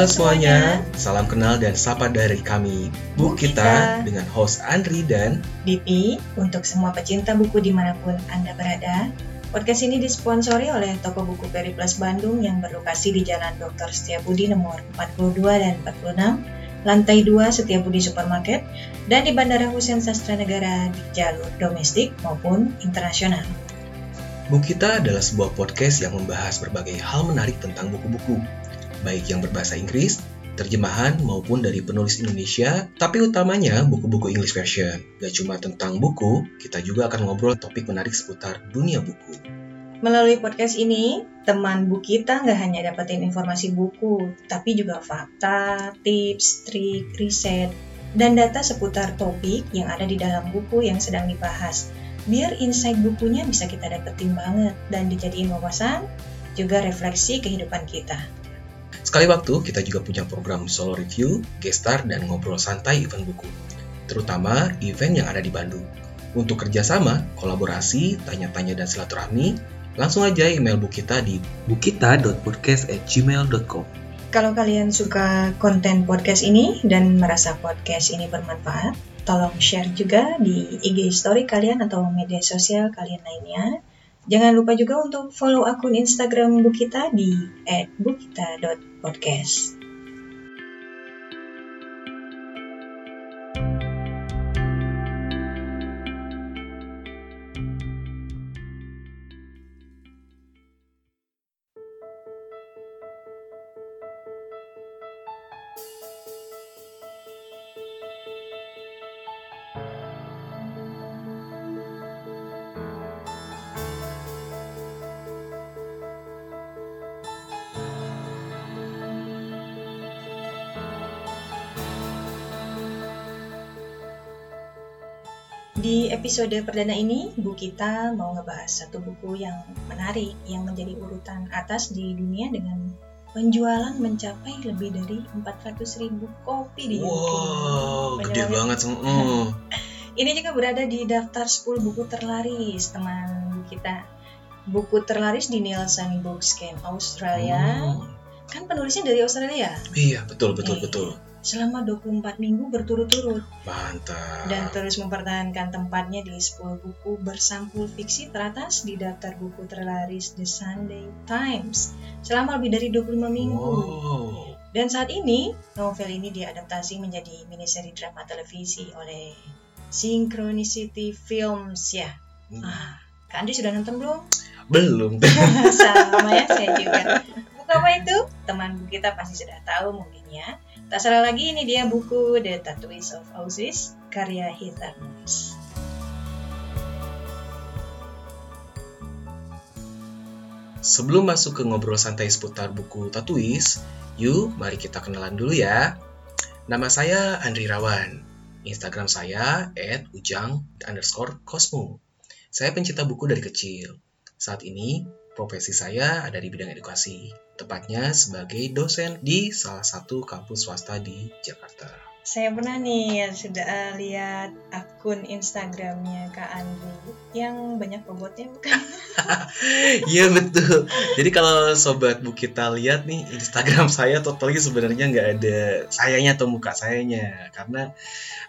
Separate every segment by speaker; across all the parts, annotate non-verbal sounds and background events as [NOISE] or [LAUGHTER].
Speaker 1: Halo semuanya, salam kenal dan sapa dari kami Bu Kita dengan host Andri dan
Speaker 2: Bipi untuk semua pecinta buku di mana pun Anda berada. Podcast ini disponsori oleh toko buku Periplus Bandung yang berlokasi di Jalan Dr. Setiabudi nomor 42 dan 46, lantai 2 Setiabudi Supermarket, dan di Bandara Hussein Sastra Negara di jalur domestik maupun internasional.
Speaker 1: Bu Kita adalah sebuah podcast yang membahas berbagai hal menarik tentang buku-buku baik yang berbahasa Inggris, terjemahan maupun dari penulis Indonesia, tapi utamanya buku-buku English version. Gak cuma tentang buku, kita juga akan ngobrol topik menarik seputar dunia buku.
Speaker 2: Melalui podcast ini, teman buku kita nggak hanya dapetin informasi buku, tapi juga fakta, tips, trik, riset, dan data seputar topik yang ada di dalam buku yang sedang dibahas. Biar insight bukunya bisa kita dapetin banget dan dijadiin wawasan, juga refleksi kehidupan kita.
Speaker 1: Sekali waktu, kita juga punya program solo review, guest star, dan ngobrol santai event buku. Terutama event yang ada di Bandung. Untuk kerjasama, kolaborasi, tanya-tanya, dan silaturahmi, langsung aja email bu kita di bukita.podcast@gmail.com.
Speaker 2: Kalau kalian suka konten podcast ini dan merasa podcast ini bermanfaat, tolong share juga di IG story kalian atau media sosial kalian lainnya. Jangan lupa juga untuk follow akun Instagram Bukita di @bukita.podcast. episode perdana ini, Bu kita mau ngebahas satu buku yang menarik yang menjadi urutan atas di dunia dengan penjualan mencapai lebih dari 400 ribu kopi di UK.
Speaker 1: Wow, gede banget. Mm. [LAUGHS]
Speaker 2: Ini juga berada di daftar 10 buku terlaris, teman Bu kita. Buku terlaris di Nielsen Bookscan Australia.
Speaker 1: Hmm.
Speaker 2: Kan penulisnya dari Australia.
Speaker 1: Iya, betul, betul,
Speaker 2: Eh.
Speaker 1: betul.
Speaker 2: Selama 24 minggu berturut-turut.
Speaker 1: Mantap.
Speaker 2: dan terus mempertahankan tempatnya di 10 buku bersampul fiksi teratas di daftar buku terlaris The Sunday Times selama lebih dari 25 minggu.
Speaker 1: Wow.
Speaker 2: Dan saat ini, novel ini diadaptasi menjadi miniseri drama televisi oleh Synchronicity Films ya.
Speaker 1: Hmm.
Speaker 2: Ah, Kak Andri sudah nonton belum?
Speaker 1: Belum. [LAUGHS]
Speaker 2: Sama ya, saya juga. Buku apa itu? Teman kita pasti sudah tahu mungkin ya. Tak salah lagi, ini dia buku The Tattooist of Auschwitz, karya Heather Moss.
Speaker 1: Sebelum masuk ke ngobrol santai seputar buku Tatuis, yuk mari kita kenalan dulu ya. Nama saya Andri Rawan. Instagram saya @ujang underscore. Saya pencinta buku dari kecil. Saat ini, profesi saya ada di bidang edukasi. Tepatnya sebagai dosen di salah satu kampus swasta di Jakarta.
Speaker 2: Saya pernah nih ya, sudah eh, lihat akun Instagramnya Kak Andri yang banyak robotnya bukan? [LAUGHS]
Speaker 1: Iya betul. Jadi kalau sobat bu kita lihat nih Instagram [LAUGHS] saya totally sebenarnya nggak ada sayanya atau muka sayanya karena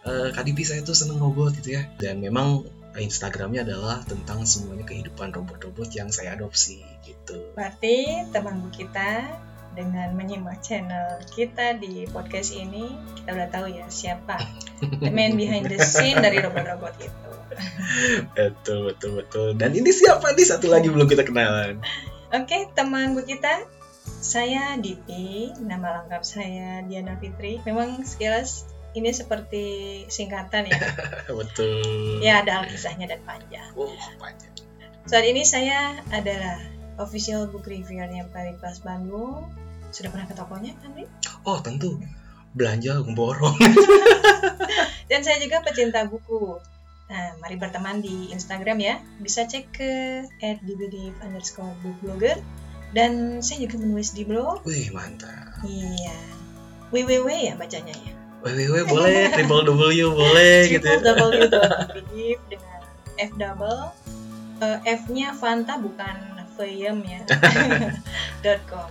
Speaker 1: eh KDP saya tuh seneng robot gitu ya. Dan memang Instagramnya adalah tentang semuanya kehidupan robot-robot yang saya adopsi gitu.
Speaker 2: Berarti teman kita dengan menyimak channel kita di podcast ini kita udah tahu ya siapa the man behind the scene dari robot-robot itu. [LAUGHS]
Speaker 1: Betul betul betul. Dan ini siapa nih satu lagi belum kita kenalan.
Speaker 2: Oke, teman Bu kita, saya Dipi, nama lengkap saya Diana Fitri. Memang sekilas ini seperti singkatan ya. [LAUGHS]
Speaker 1: Betul.
Speaker 2: ya ada alkisahnya dan panjang.
Speaker 1: Oh, panjang.
Speaker 2: Saat ini saya adalah official book reviewernya Periplus Bandung. Sudah pernah ke tokonya kan?
Speaker 1: Oh, tentu. Belanja borong. [LAUGHS]
Speaker 2: Dan saya juga pecinta buku. Nah, mari berteman di Instagram ya. Bisa cek ke @dbd underscore bookblogger. Dan saya juga menulis di blog.
Speaker 1: Wih, mantap.
Speaker 2: Iya. www ya bacanya ya.
Speaker 1: Www boleh, triple W boleh [LAUGHS] gitu ya.
Speaker 2: www.bdif dengan F double. Eh, F-nya Fanta bukan Feyem ya. [LAUGHS] dot .com.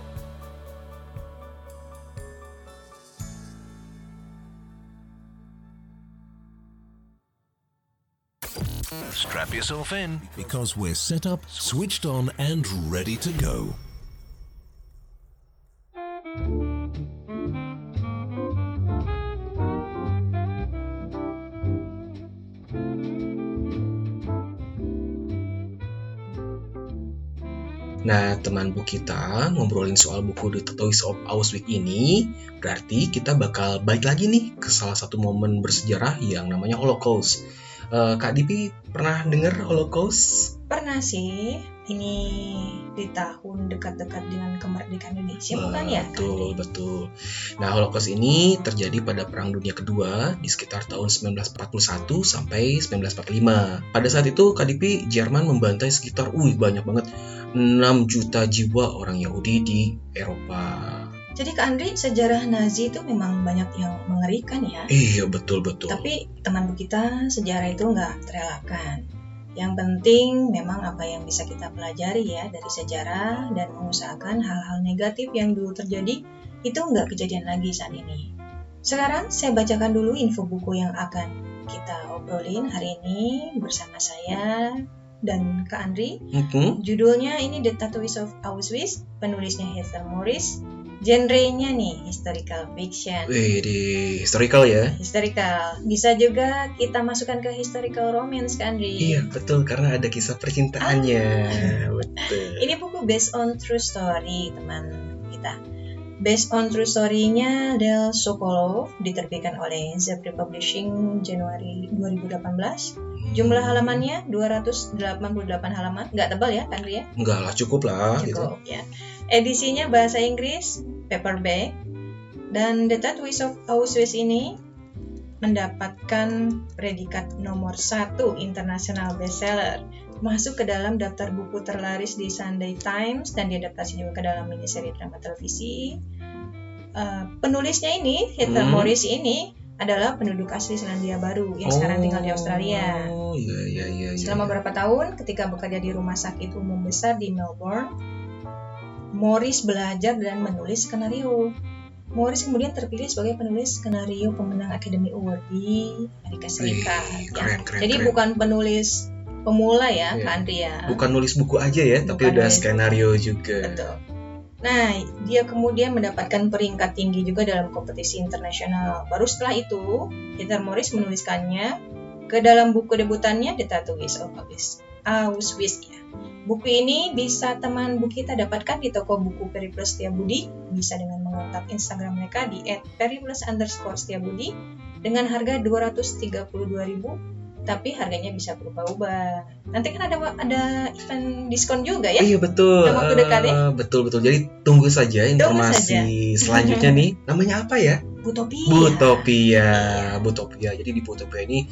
Speaker 3: Strap yourself in because we're set up, switched on, and ready to go.
Speaker 1: Nah, teman bu kita ngobrolin soal buku The Toys of Auschwitz ini, berarti kita bakal balik lagi nih ke salah satu momen bersejarah yang namanya Holocaust. Uh, Kak Dipi pernah dengar Holocaust?
Speaker 2: Pernah sih. Ini di tahun dekat-dekat dengan kemerdekaan Indonesia, bukan ya?
Speaker 1: Betul, betul. Nah, Holocaust ini terjadi pada Perang Dunia Kedua di sekitar tahun 1941 sampai 1945. Pada saat itu, KDP Jerman membantai sekitar, wih banyak banget, 6 juta jiwa orang Yahudi di Eropa.
Speaker 2: Jadi Kak Andri, sejarah Nazi itu memang banyak yang mengerikan ya.
Speaker 1: Iya, betul-betul.
Speaker 2: Tapi teman kita, sejarah itu nggak terelakkan. Yang penting memang apa yang bisa kita pelajari ya dari sejarah dan mengusahakan hal-hal negatif yang dulu terjadi itu nggak kejadian lagi saat ini. Sekarang saya bacakan dulu info buku yang akan kita obrolin hari ini bersama saya dan Kak Andri.
Speaker 1: Mm-hmm.
Speaker 2: Judulnya ini The Tattooist of Auschwitz, penulisnya Heather Morris, Genrenya nih historical fiction.
Speaker 1: Wih, di historical ya?
Speaker 2: Historical. Bisa juga kita masukkan ke historical romance kan, Ri?
Speaker 1: Iya, betul karena ada kisah percintaannya.
Speaker 2: Ah.
Speaker 1: betul.
Speaker 2: Ini buku based on true story, teman kita. Based on true story-nya Del Sokolov diterbitkan oleh Zebra Publishing Januari 2018. Jumlah halamannya 288 halaman. Nggak tebal ya, kan Ria?
Speaker 1: Enggak lah, cukup lah gitu.
Speaker 2: Cukup ya. Edisinya bahasa Inggris, paperback. Dan The Tattooist of Auschwitz ini mendapatkan predikat nomor satu internasional bestseller masuk ke dalam daftar buku terlaris di Sunday Times dan diadaptasi juga ke dalam miniseri drama televisi. Uh, penulisnya ini, Heather
Speaker 1: Hmm.
Speaker 2: Morris ini adalah penduduk asli Selandia Baru yang sekarang tinggal di Australia.
Speaker 1: Oh, iya iya iya. iya.
Speaker 2: Selama beberapa tahun ketika bekerja di rumah sakit umum besar di Melbourne, Morris belajar dan menulis skenario. Morris kemudian terpilih sebagai penulis skenario pemenang Academy Award di Amerika Serikat.
Speaker 1: Wih,
Speaker 2: ya.
Speaker 1: keren,
Speaker 2: Jadi
Speaker 1: keren.
Speaker 2: bukan penulis pemula ya,
Speaker 1: Iya.
Speaker 2: Kak Andri ya.
Speaker 1: Bukan nulis buku aja ya, tapi
Speaker 2: Bukan
Speaker 1: udah
Speaker 2: nulis
Speaker 1: skenario juga.
Speaker 2: Betul. Nah, dia kemudian mendapatkan peringkat tinggi juga dalam kompetisi internasional. Baru setelah itu, Heather Morris menuliskannya ke dalam buku debutannya The Tattooist of Auschwitz. Ya. Buku ini bisa teman buku kita dapatkan di toko buku Periplus Setiabudi. Bisa dengan mengontak Instagram mereka di @periplus underscore Setiabudi dengan harga 232.000 tapi harganya bisa berubah-ubah. Nanti kan ada ada event diskon juga ya.
Speaker 1: Iya betul.
Speaker 2: Dalam waktu dekat ya?
Speaker 1: Eh, betul betul. Jadi tunggu saja informasi selanjutnya nih. [LAUGHS] Namanya apa ya?
Speaker 2: Butopia.
Speaker 1: Butopia. Butopia. Jadi di Butopia ini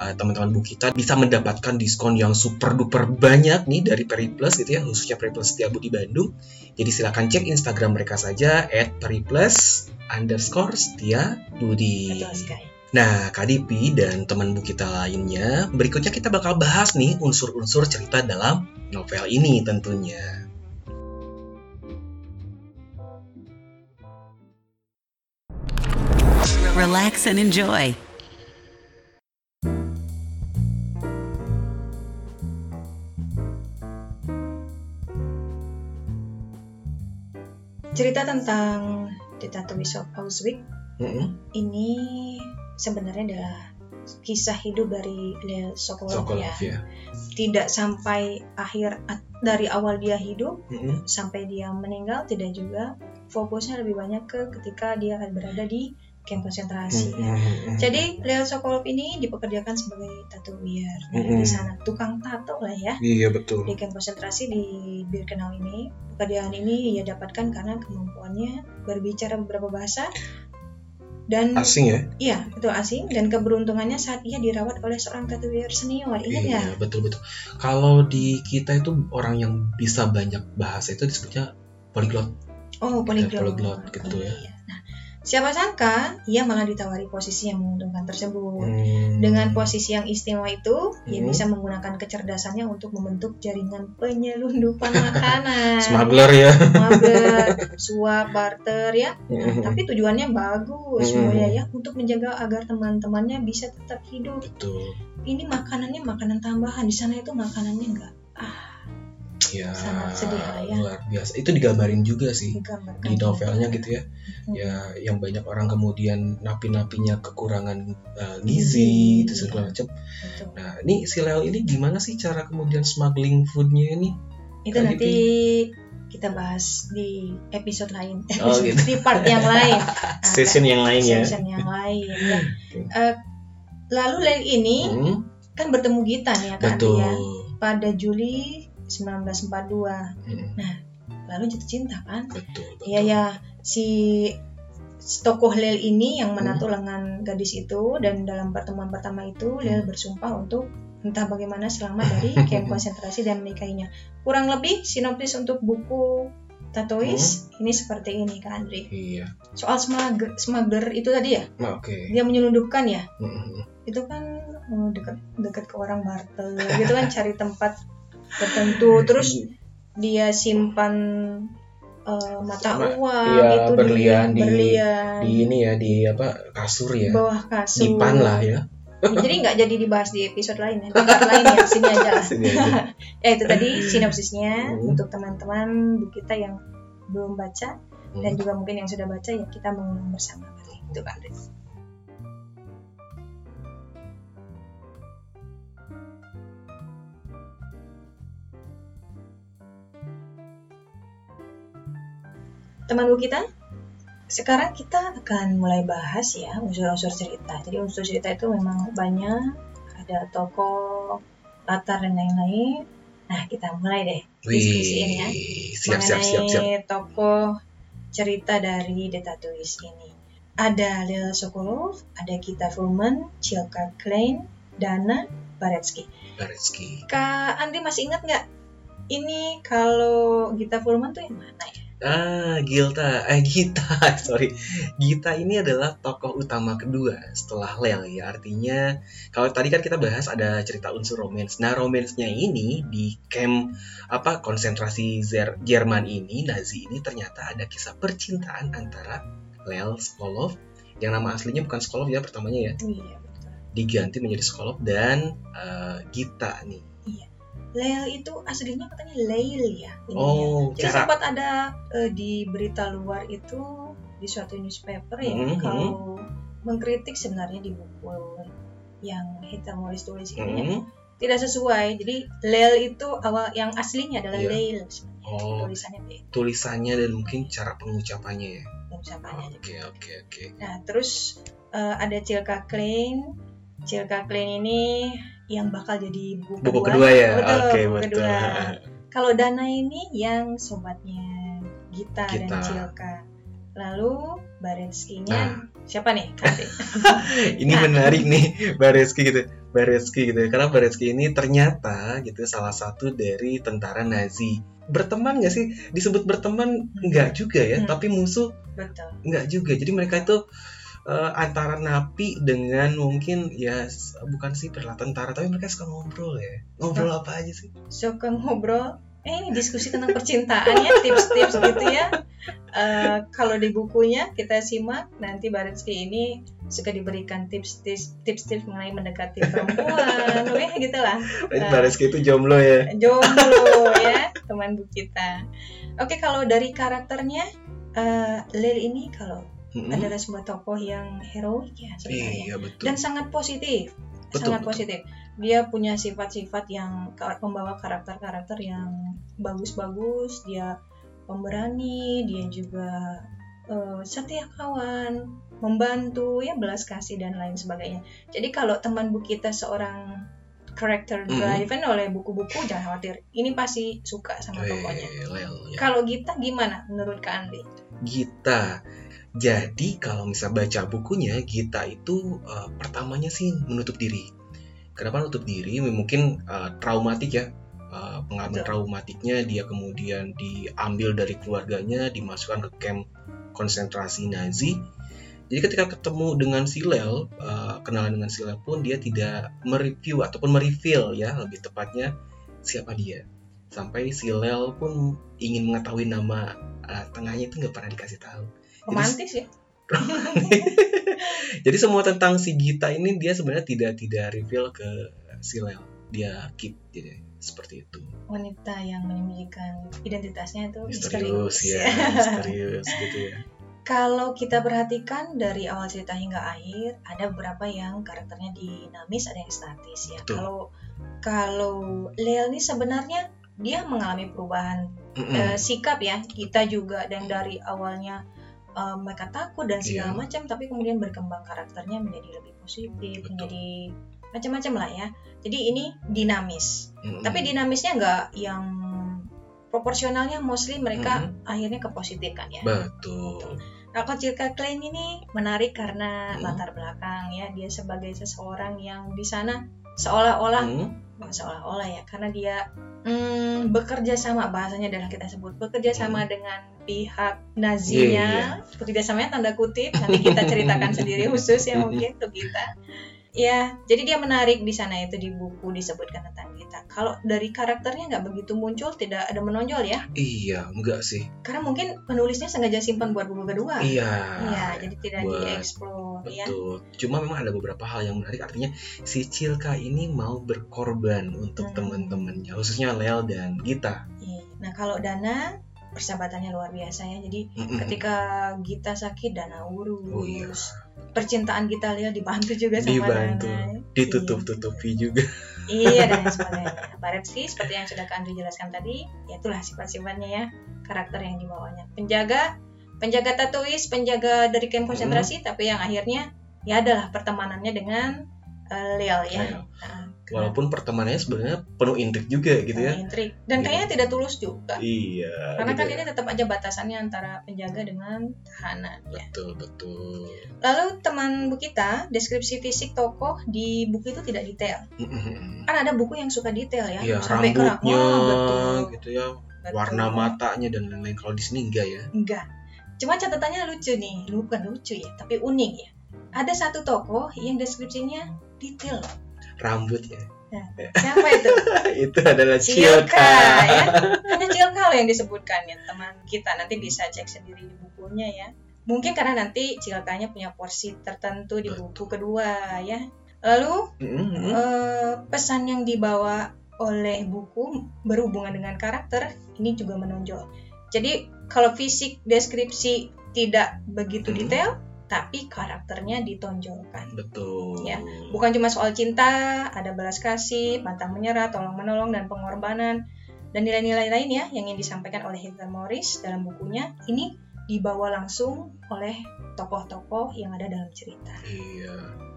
Speaker 1: eh, teman-teman bu kita bisa mendapatkan diskon yang super duper banyak nih dari Periplus gitu ya, khususnya Periplus Setiabudi Bandung. Jadi silakan cek Instagram mereka saja @periplus underscore Setiabudi.
Speaker 2: Betul sekali.
Speaker 1: Nah, KDP dan teman bu kita lainnya, berikutnya kita bakal bahas nih unsur-unsur cerita dalam novel ini tentunya.
Speaker 4: Relax and enjoy.
Speaker 2: Cerita tentang The Tattooist of Auschwitz
Speaker 1: Mm-mm.
Speaker 2: ini sebenarnya adalah kisah hidup dari Leo Sokolov,
Speaker 1: Sokolov
Speaker 2: ya.
Speaker 1: ya.
Speaker 2: Tidak sampai akhir dari awal dia hidup
Speaker 1: Mm-mm.
Speaker 2: sampai dia meninggal tidak juga fokusnya lebih banyak ke ketika dia berada di camp konsentrasi ya.
Speaker 1: Mm-mm.
Speaker 2: Jadi Leo Sokolov ini dipekerjakan sebagai tatoeir Nah,
Speaker 1: Mm-mm.
Speaker 2: di sana tukang tato lah ya
Speaker 1: Iya betul.
Speaker 2: di camp konsentrasi di Birkenau ini. Pekerjaan ini ia dapatkan karena kemampuannya berbicara beberapa bahasa dan
Speaker 1: Asing ya?
Speaker 2: iya itu asing dan keberuntungannya saat ia dirawat oleh seorang tatoeir senior. Ingat ya?
Speaker 1: Iya betul betul. Kalau di kita itu orang yang bisa banyak bahasa itu disebutnya polyglot.
Speaker 2: Oh, polyglot.
Speaker 1: polyglot gitu ya.
Speaker 2: Iya. Nah, siapa sangka ia malah ditawari posisi yang menguntungkan tersebut.
Speaker 1: Hmm.
Speaker 2: Dengan posisi yang istimewa itu, ia
Speaker 1: Hmm.
Speaker 2: bisa menggunakan kecerdasannya untuk membentuk jaringan penyelundupan [LAUGHS] makanan.
Speaker 1: smuggler ya.
Speaker 2: Smuggler, suap, barter ya.
Speaker 1: Hmm.
Speaker 2: tapi tujuannya bagus
Speaker 1: Hmm.
Speaker 2: mulia ya untuk menjaga agar teman-temannya bisa tetap hidup.
Speaker 1: Betul.
Speaker 2: Ini makanannya makanan tambahan. Di sana itu makanannya enggak
Speaker 1: Ya,
Speaker 2: Sangat sedih lah ya.
Speaker 1: luar biasa. Itu digambarin juga sih
Speaker 2: digambarkan.
Speaker 1: di novelnya gitu ya.
Speaker 2: Hmm.
Speaker 1: Ya, yang banyak orang kemudian napi-napinya kekurangan uh,
Speaker 2: Gizi,
Speaker 1: gizi itu segala macam.
Speaker 2: Betul.
Speaker 1: Nah, ini si Leo ini gimana sih cara kemudian smuggling foodnya ini?
Speaker 2: Itu
Speaker 1: Kak
Speaker 2: nanti kita bahas di episode lain,
Speaker 1: Oh, [LAUGHS] gitu.
Speaker 2: di part yang lain, [LAUGHS] Nah,
Speaker 1: Station yang lain ya.
Speaker 2: season yang lain. ya. Eh, lalu Lel ini
Speaker 1: Hmm,
Speaker 2: kan bertemu Gita nih ya
Speaker 1: betul.
Speaker 2: ya, pada Juli 1942.
Speaker 1: Hmm,
Speaker 2: Lalu jatuh cinta kan? Iya ya, si tokoh Lel ini yang
Speaker 1: Hmm.
Speaker 2: menato lengan gadis itu dan dalam pertemuan pertama itu Lel bersumpah untuk entah bagaimana selamat dari camp [LAUGHS] konsentrasi dan menikahinya. Kurang lebih sinopsis untuk buku Tatois ini seperti ini Kak Andri.
Speaker 1: Iya.
Speaker 2: Soal smuggler, smuggler itu tadi ya,
Speaker 1: Nah, Oke.
Speaker 2: dia menyelundupkan ya.
Speaker 1: Hmm,
Speaker 2: Itu kan eh, dekat dekat ke orang barter gitu kan [LAUGHS] cari tempat tertentu terus dia simpan eh, mata
Speaker 1: Ma-
Speaker 2: uang
Speaker 1: iya,
Speaker 2: itu
Speaker 1: berlian
Speaker 2: di, berlian
Speaker 1: di ini ya di apa kasur ya.
Speaker 2: bawah kasur
Speaker 1: Dipan lah ya.
Speaker 2: jadi nggak jadi dibahas di episode lain ya di part lain ya [LAUGHS] sini aja lah
Speaker 1: Sini aja.
Speaker 2: ya [LAUGHS] itu tadi sinopsisnya
Speaker 1: Hmm.
Speaker 2: untuk teman-teman kita yang belum baca dan
Speaker 1: Hmm.
Speaker 2: juga mungkin yang sudah baca ya kita mengulang bersama kali itu kan teman bu kita sekarang kita akan mulai bahas ya unsur-unsur cerita jadi unsur cerita itu memang banyak ada tokoh latar dan lain-lain nah kita mulai deh diskusi ini ya
Speaker 1: siap siap siap siap.
Speaker 2: mengenai tokoh cerita dari The Tattooist ini. Ada Lil Sokolov, ada Gita Fulman, Chilka Klein, Dana Baretsky.
Speaker 1: Baretsky.
Speaker 2: Kak Andi masih ingat nggak? Ini kalau Gita Fulman tuh yang mana ya?
Speaker 1: Ah, Gilta, eh Gita, [LAUGHS] sorry. Gita ini adalah tokoh utama kedua setelah Lel ya. Artinya kalau tadi kan kita bahas ada cerita unsur romance. Nah, romansnya ini di camp apa konsentrasi Zer- Jerman ini, Nazi ini ternyata ada kisah percintaan antara Lel Skolov yang nama aslinya bukan Skolov ya pertamanya ya,
Speaker 2: Iya betul.
Speaker 1: diganti menjadi Skolov dan eh, Gita nih.
Speaker 2: Lel itu aslinya katanya Leil ya. ininya.
Speaker 1: Oh,
Speaker 2: Jadi
Speaker 1: cara
Speaker 2: sempat ada eh, di berita luar itu di suatu newspaper ya
Speaker 1: Mhm.
Speaker 2: kalau mengkritik sebenarnya di buku yang hitam tulis tulis ini ya,
Speaker 1: Hmm,
Speaker 2: tidak sesuai. Jadi Lel itu awal yang aslinya adalah
Speaker 1: Iya.
Speaker 2: Leil sebenarnya.
Speaker 1: Oh.
Speaker 2: Tulisannya beda
Speaker 1: tulisannya dan mungkin cara pengucapannya ya.
Speaker 2: pengucapannya.
Speaker 1: Oke, oke, oke.
Speaker 2: Nah, terus eh, ada Cilka Klein. Cilka Klein ini yang bakal jadi buku,
Speaker 1: Buku kedua ya.
Speaker 2: Betul,
Speaker 1: Oke,
Speaker 2: buku
Speaker 1: betul.
Speaker 2: kedua. [LAUGHS] Kalau Dana ini yang sobatnya Gita dan
Speaker 1: Gita.
Speaker 2: Cilka. Lalu Barensky-nya
Speaker 1: Nah.
Speaker 2: siapa nih? Kasih. [LAUGHS]
Speaker 1: ini
Speaker 2: Nah.
Speaker 1: menarik nih Bareski gitu Bareski gitu karena Bareski ini ternyata gitu salah satu dari tentara Nazi berteman gak sih disebut berteman enggak juga ya
Speaker 2: Hmm.
Speaker 1: tapi musuh
Speaker 2: Betul.
Speaker 1: enggak juga jadi mereka itu eh, antara napi dengan mungkin ya bukan sih peralatan tentara tapi mereka suka ngobrol ya ngobrol apa aja sih
Speaker 2: Suka ngobrol. Eh, ini diskusi tentang percintaan ya, [LAUGHS] tips-tips gitu ya. Eh, kalau di bukunya kita simak nanti Barensky ini suka diberikan tips-tips tips-tips mengenai mendekati perempuan, weh gitulah.
Speaker 1: Berarti Bareski itu jomblo ya
Speaker 2: Jomblo ya, teman bu kita. Oke, kalau dari karakternya eh Lil ini kalau
Speaker 1: Mm-mm.
Speaker 2: adalah sebuah tokoh yang heroik ya sebenarnya
Speaker 1: Iya betul.
Speaker 2: dan sangat positif
Speaker 1: Betul,
Speaker 2: sangat
Speaker 1: betul.
Speaker 2: positif dia punya sifat-sifat yang membawa karakter-karakter yang bagus-bagus dia pemberani dia juga eh, setia kawan membantu ya belas kasih dan lain sebagainya jadi kalau teman buku kita seorang character driven oleh buku-buku jangan khawatir ini pasti suka sama tokohnya
Speaker 1: ya.
Speaker 2: kalau Gita gimana menurut Kak Andi?
Speaker 1: Gita. Jadi kalau misal baca bukunya, Gita itu eh, pertamanya sih menutup diri. Kenapa menutup diri? Mungkin eh, traumatik ya. Eh, pengalaman
Speaker 2: Betul.
Speaker 1: traumatiknya dia kemudian diambil dari keluarganya, dimasukkan ke camp konsentrasi Nazi. Jadi ketika ketemu dengan si Lel, eh, kenalan dengan si Lel pun dia tidak mereview ataupun mereveal ya lebih tepatnya siapa dia. Sampai si Lel pun ingin mengetahui nama eh, tengahnya itu nggak pernah dikasih tahu.
Speaker 2: Romantis ya? [LAUGHS]
Speaker 1: Jadi semua tentang si Gita ini dia sebenarnya tidak tidak reveal ke si Lel. Dia keep jadi seperti itu.
Speaker 2: Wanita yang menyembunyikan identitasnya itu
Speaker 1: Misterius ya,
Speaker 2: ya. [LAUGHS]
Speaker 1: misterius gitu ya.
Speaker 2: Kalau kita perhatikan dari awal cerita hingga akhir, ada beberapa yang karakternya dinamis, ada yang statis ya.
Speaker 1: Betul.
Speaker 2: Kalau kalau Lel ini sebenarnya dia mengalami perubahan
Speaker 1: Mm-mm.
Speaker 2: eh, sikap ya. Kita juga dan dari awalnya eh, mereka takut dan segala
Speaker 1: Iya.
Speaker 2: macam, tapi kemudian berkembang karakternya menjadi lebih positif,
Speaker 1: Betul.
Speaker 2: menjadi macam-macam lah ya. Jadi ini dinamis.
Speaker 1: Mm-mm.
Speaker 2: Tapi dinamisnya nggak yang proporsionalnya mostly mereka
Speaker 1: Mm-mm.
Speaker 2: akhirnya ke positif kan ya.
Speaker 1: betul.
Speaker 2: Nah, kalau Cilka Klein ini menarik karena
Speaker 1: Hmm.
Speaker 2: latar belakang ya dia sebagai seseorang yang di sana seolah-olah
Speaker 1: Mm.
Speaker 2: bukan seolah-olah ya karena dia hmm, bekerja sama bahasanya adalah kita sebut bekerja sama dengan pihak Nazinya. Bekerja samanya tanda kutip. Nanti kita ceritakan sendiri khusus ya mungkin untuk kita ya jadi dia menarik di sana itu di buku disebutkan tentang kita kalau dari karakternya nggak begitu muncul tidak ada menonjol ya
Speaker 1: Iya, enggak sih.
Speaker 2: karena mungkin penulisnya sengaja simpan buat buku kedua
Speaker 1: Iya.
Speaker 2: Iya, jadi tidak
Speaker 1: buat-
Speaker 2: dieksplor ya.
Speaker 1: Betul. Cuma memang ada beberapa hal yang menarik. Artinya si Cilka ini mau berkorban untuk
Speaker 2: Hmm.
Speaker 1: teman-temannya, khususnya Lel dan Gita.
Speaker 2: Iya. Nah, kalau Dana persahabatannya luar biasa ya. Jadi
Speaker 1: Mm-mm.
Speaker 2: ketika Gita sakit Dana urus.
Speaker 1: Oh iya.
Speaker 2: Percintaan Gita Lil dibantu juga sama
Speaker 1: Dibantu. Ditutup-tutupi juga.
Speaker 2: Iya, dan [LAUGHS] sebagainya. Baretski seperti yang sudah Kak Andri jelaskan tadi, ya itulah sifat-sifatnya ya, karakter yang dibawanya. Penjaga, penjaga tatuis, penjaga dari camp konsentrasi, tapi yang akhirnya ya adalah pertemanannya dengan eh, Lil ya. Nah,
Speaker 1: Walaupun pertemanannya sebenarnya penuh intrik juga gitu ya.
Speaker 2: intrik. Dan
Speaker 1: Iya.
Speaker 2: kayaknya tidak tulus juga.
Speaker 1: Iya.
Speaker 2: Karena
Speaker 1: gitu
Speaker 2: kan
Speaker 1: ya.
Speaker 2: ini tetap aja batasannya antara penjaga dengan tahanan ya.
Speaker 1: Betul, betul.
Speaker 2: Lalu teman buku kita, deskripsi fisik tokoh di buku itu tidak detail.
Speaker 1: Mm-mm.
Speaker 2: Kan ada buku yang suka detail ya,
Speaker 1: Iya,
Speaker 2: sampai ke
Speaker 1: rambutnya
Speaker 2: Wah, betul.
Speaker 1: gitu ya,
Speaker 2: betul.
Speaker 1: warna matanya dan lain-lain. Kalau di sini enggak ya.
Speaker 2: Enggak. Cuma catatannya lucu nih, bukan lucu ya, tapi unik ya. Ada satu tokoh yang deskripsinya detail. loh.
Speaker 1: Rambut ya.
Speaker 2: Siapa itu? [LAUGHS]
Speaker 1: Itu adalah
Speaker 2: Cilka
Speaker 1: Cilka.
Speaker 2: ya. [LAUGHS] Hanya Cilka yang disebutkan ya teman kita. Nanti bisa cek sendiri di bukunya ya. Mungkin karena nanti Cilkanya punya porsi tertentu di buku kedua ya. Lalu
Speaker 1: Mm-mm.
Speaker 2: eh, pesan yang dibawa oleh buku berhubungan dengan karakter ini juga menonjol. Jadi kalau fisik deskripsi tidak begitu
Speaker 1: Hmm.
Speaker 2: detail, tapi karakternya ditonjolkan.
Speaker 1: Betul.
Speaker 2: Ya, Bukan cuma soal cinta, ada balas kasih, pantang menyerah, tolong menolong dan pengorbanan dan nilai-nilai lain ya yang ingin disampaikan oleh Heather Morris dalam bukunya ini dibawa langsung oleh tokoh-tokoh yang ada dalam cerita.
Speaker 1: Iya.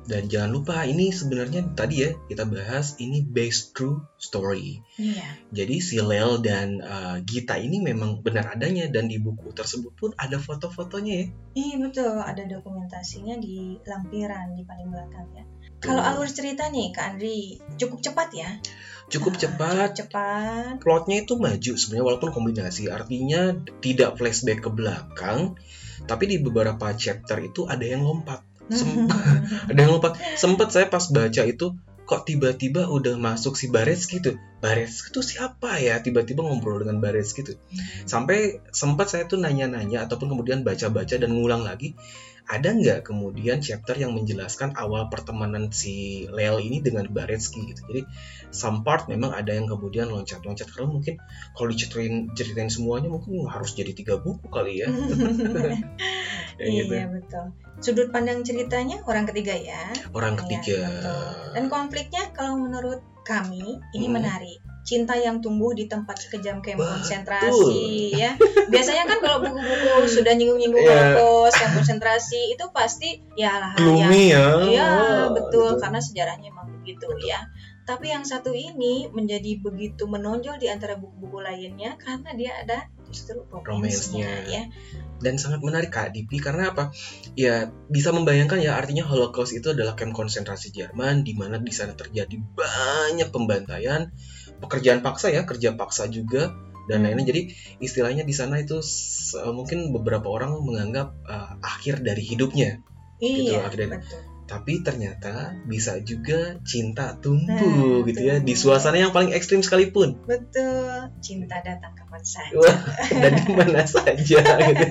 Speaker 1: Dan jangan lupa ini sebenarnya tadi ya kita bahas ini based true story.
Speaker 2: Iya.
Speaker 1: Jadi si Lel dan uh, Gita ini memang benar adanya dan di buku tersebut pun ada foto-fotonya ya.
Speaker 2: Iya betul, ada dokumentasinya di lampiran di paling belakang ya. Kalau alur cerita nih, Kak Andri, cukup cepat ya?
Speaker 1: Cukup
Speaker 2: Nah,
Speaker 1: cepat.
Speaker 2: Cukup cepat.
Speaker 1: Plotnya itu maju sebenarnya walaupun kombinasi. Artinya tidak flashback ke belakang, tapi di beberapa chapter itu ada yang lompat. [LAUGHS] Ada yang lompat. Sempet saya pas baca itu kok tiba-tiba udah masuk si Baretski tuh. Baretski tuh siapa ya? Tiba-tiba ngobrol dengan Baretski tuh. Sampai sempat saya tuh nanya-nanya ataupun kemudian baca-baca dan ngulang lagi. Ada nggak kemudian chapter yang menjelaskan awal pertemanan si Lel ini dengan Baretski gitu. Jadi some part memang ada yang kemudian loncat-loncat karena mungkin kalau diceritain ceritain semuanya mungkin harus jadi tiga buku kali ya. [LAUGHS] Gitu.
Speaker 2: Iya betul. Sudut pandang ceritanya orang ketiga ya.
Speaker 1: Orang
Speaker 2: Iya,
Speaker 1: ketiga.
Speaker 2: betul. Dan konfliknya kalau menurut kami ini
Speaker 1: Hmm.
Speaker 2: menarik. Cinta yang tumbuh di tempat kejam
Speaker 1: Betul.
Speaker 2: konsentrasi ya. Biasanya kan kalau buku-buku sudah nyinggung-nyinggung
Speaker 1: Iya.
Speaker 2: holocaust, kamp konsentrasi itu pasti ya lah ya.
Speaker 1: Ya.
Speaker 2: Iya betul
Speaker 1: gitu.
Speaker 2: karena sejarahnya emang begitu ya. Tapi yang satu ini menjadi begitu menonjol di antara buku-buku lainnya karena dia ada justru Romansnya. ya.
Speaker 1: dan sangat menarik Kak Dipi karena apa? Ya bisa membayangkan ya artinya Holocaust itu adalah kamp konsentrasi Jerman di mana di sana terjadi banyak pembantaian, pekerjaan paksa ya, kerja paksa juga dan lainnya. Jadi istilahnya di sana itu s- mungkin beberapa orang menganggap uh, akhir dari hidupnya.
Speaker 2: Iya,
Speaker 1: akhirnya.
Speaker 2: betul.
Speaker 1: Tapi ternyata bisa juga cinta tumbuh
Speaker 2: Nah,
Speaker 1: gitu ya di suasana yang paling ekstrim sekalipun.
Speaker 2: Betul. Cinta datang kapan saja.
Speaker 1: Wah, dan di mana saja gitu.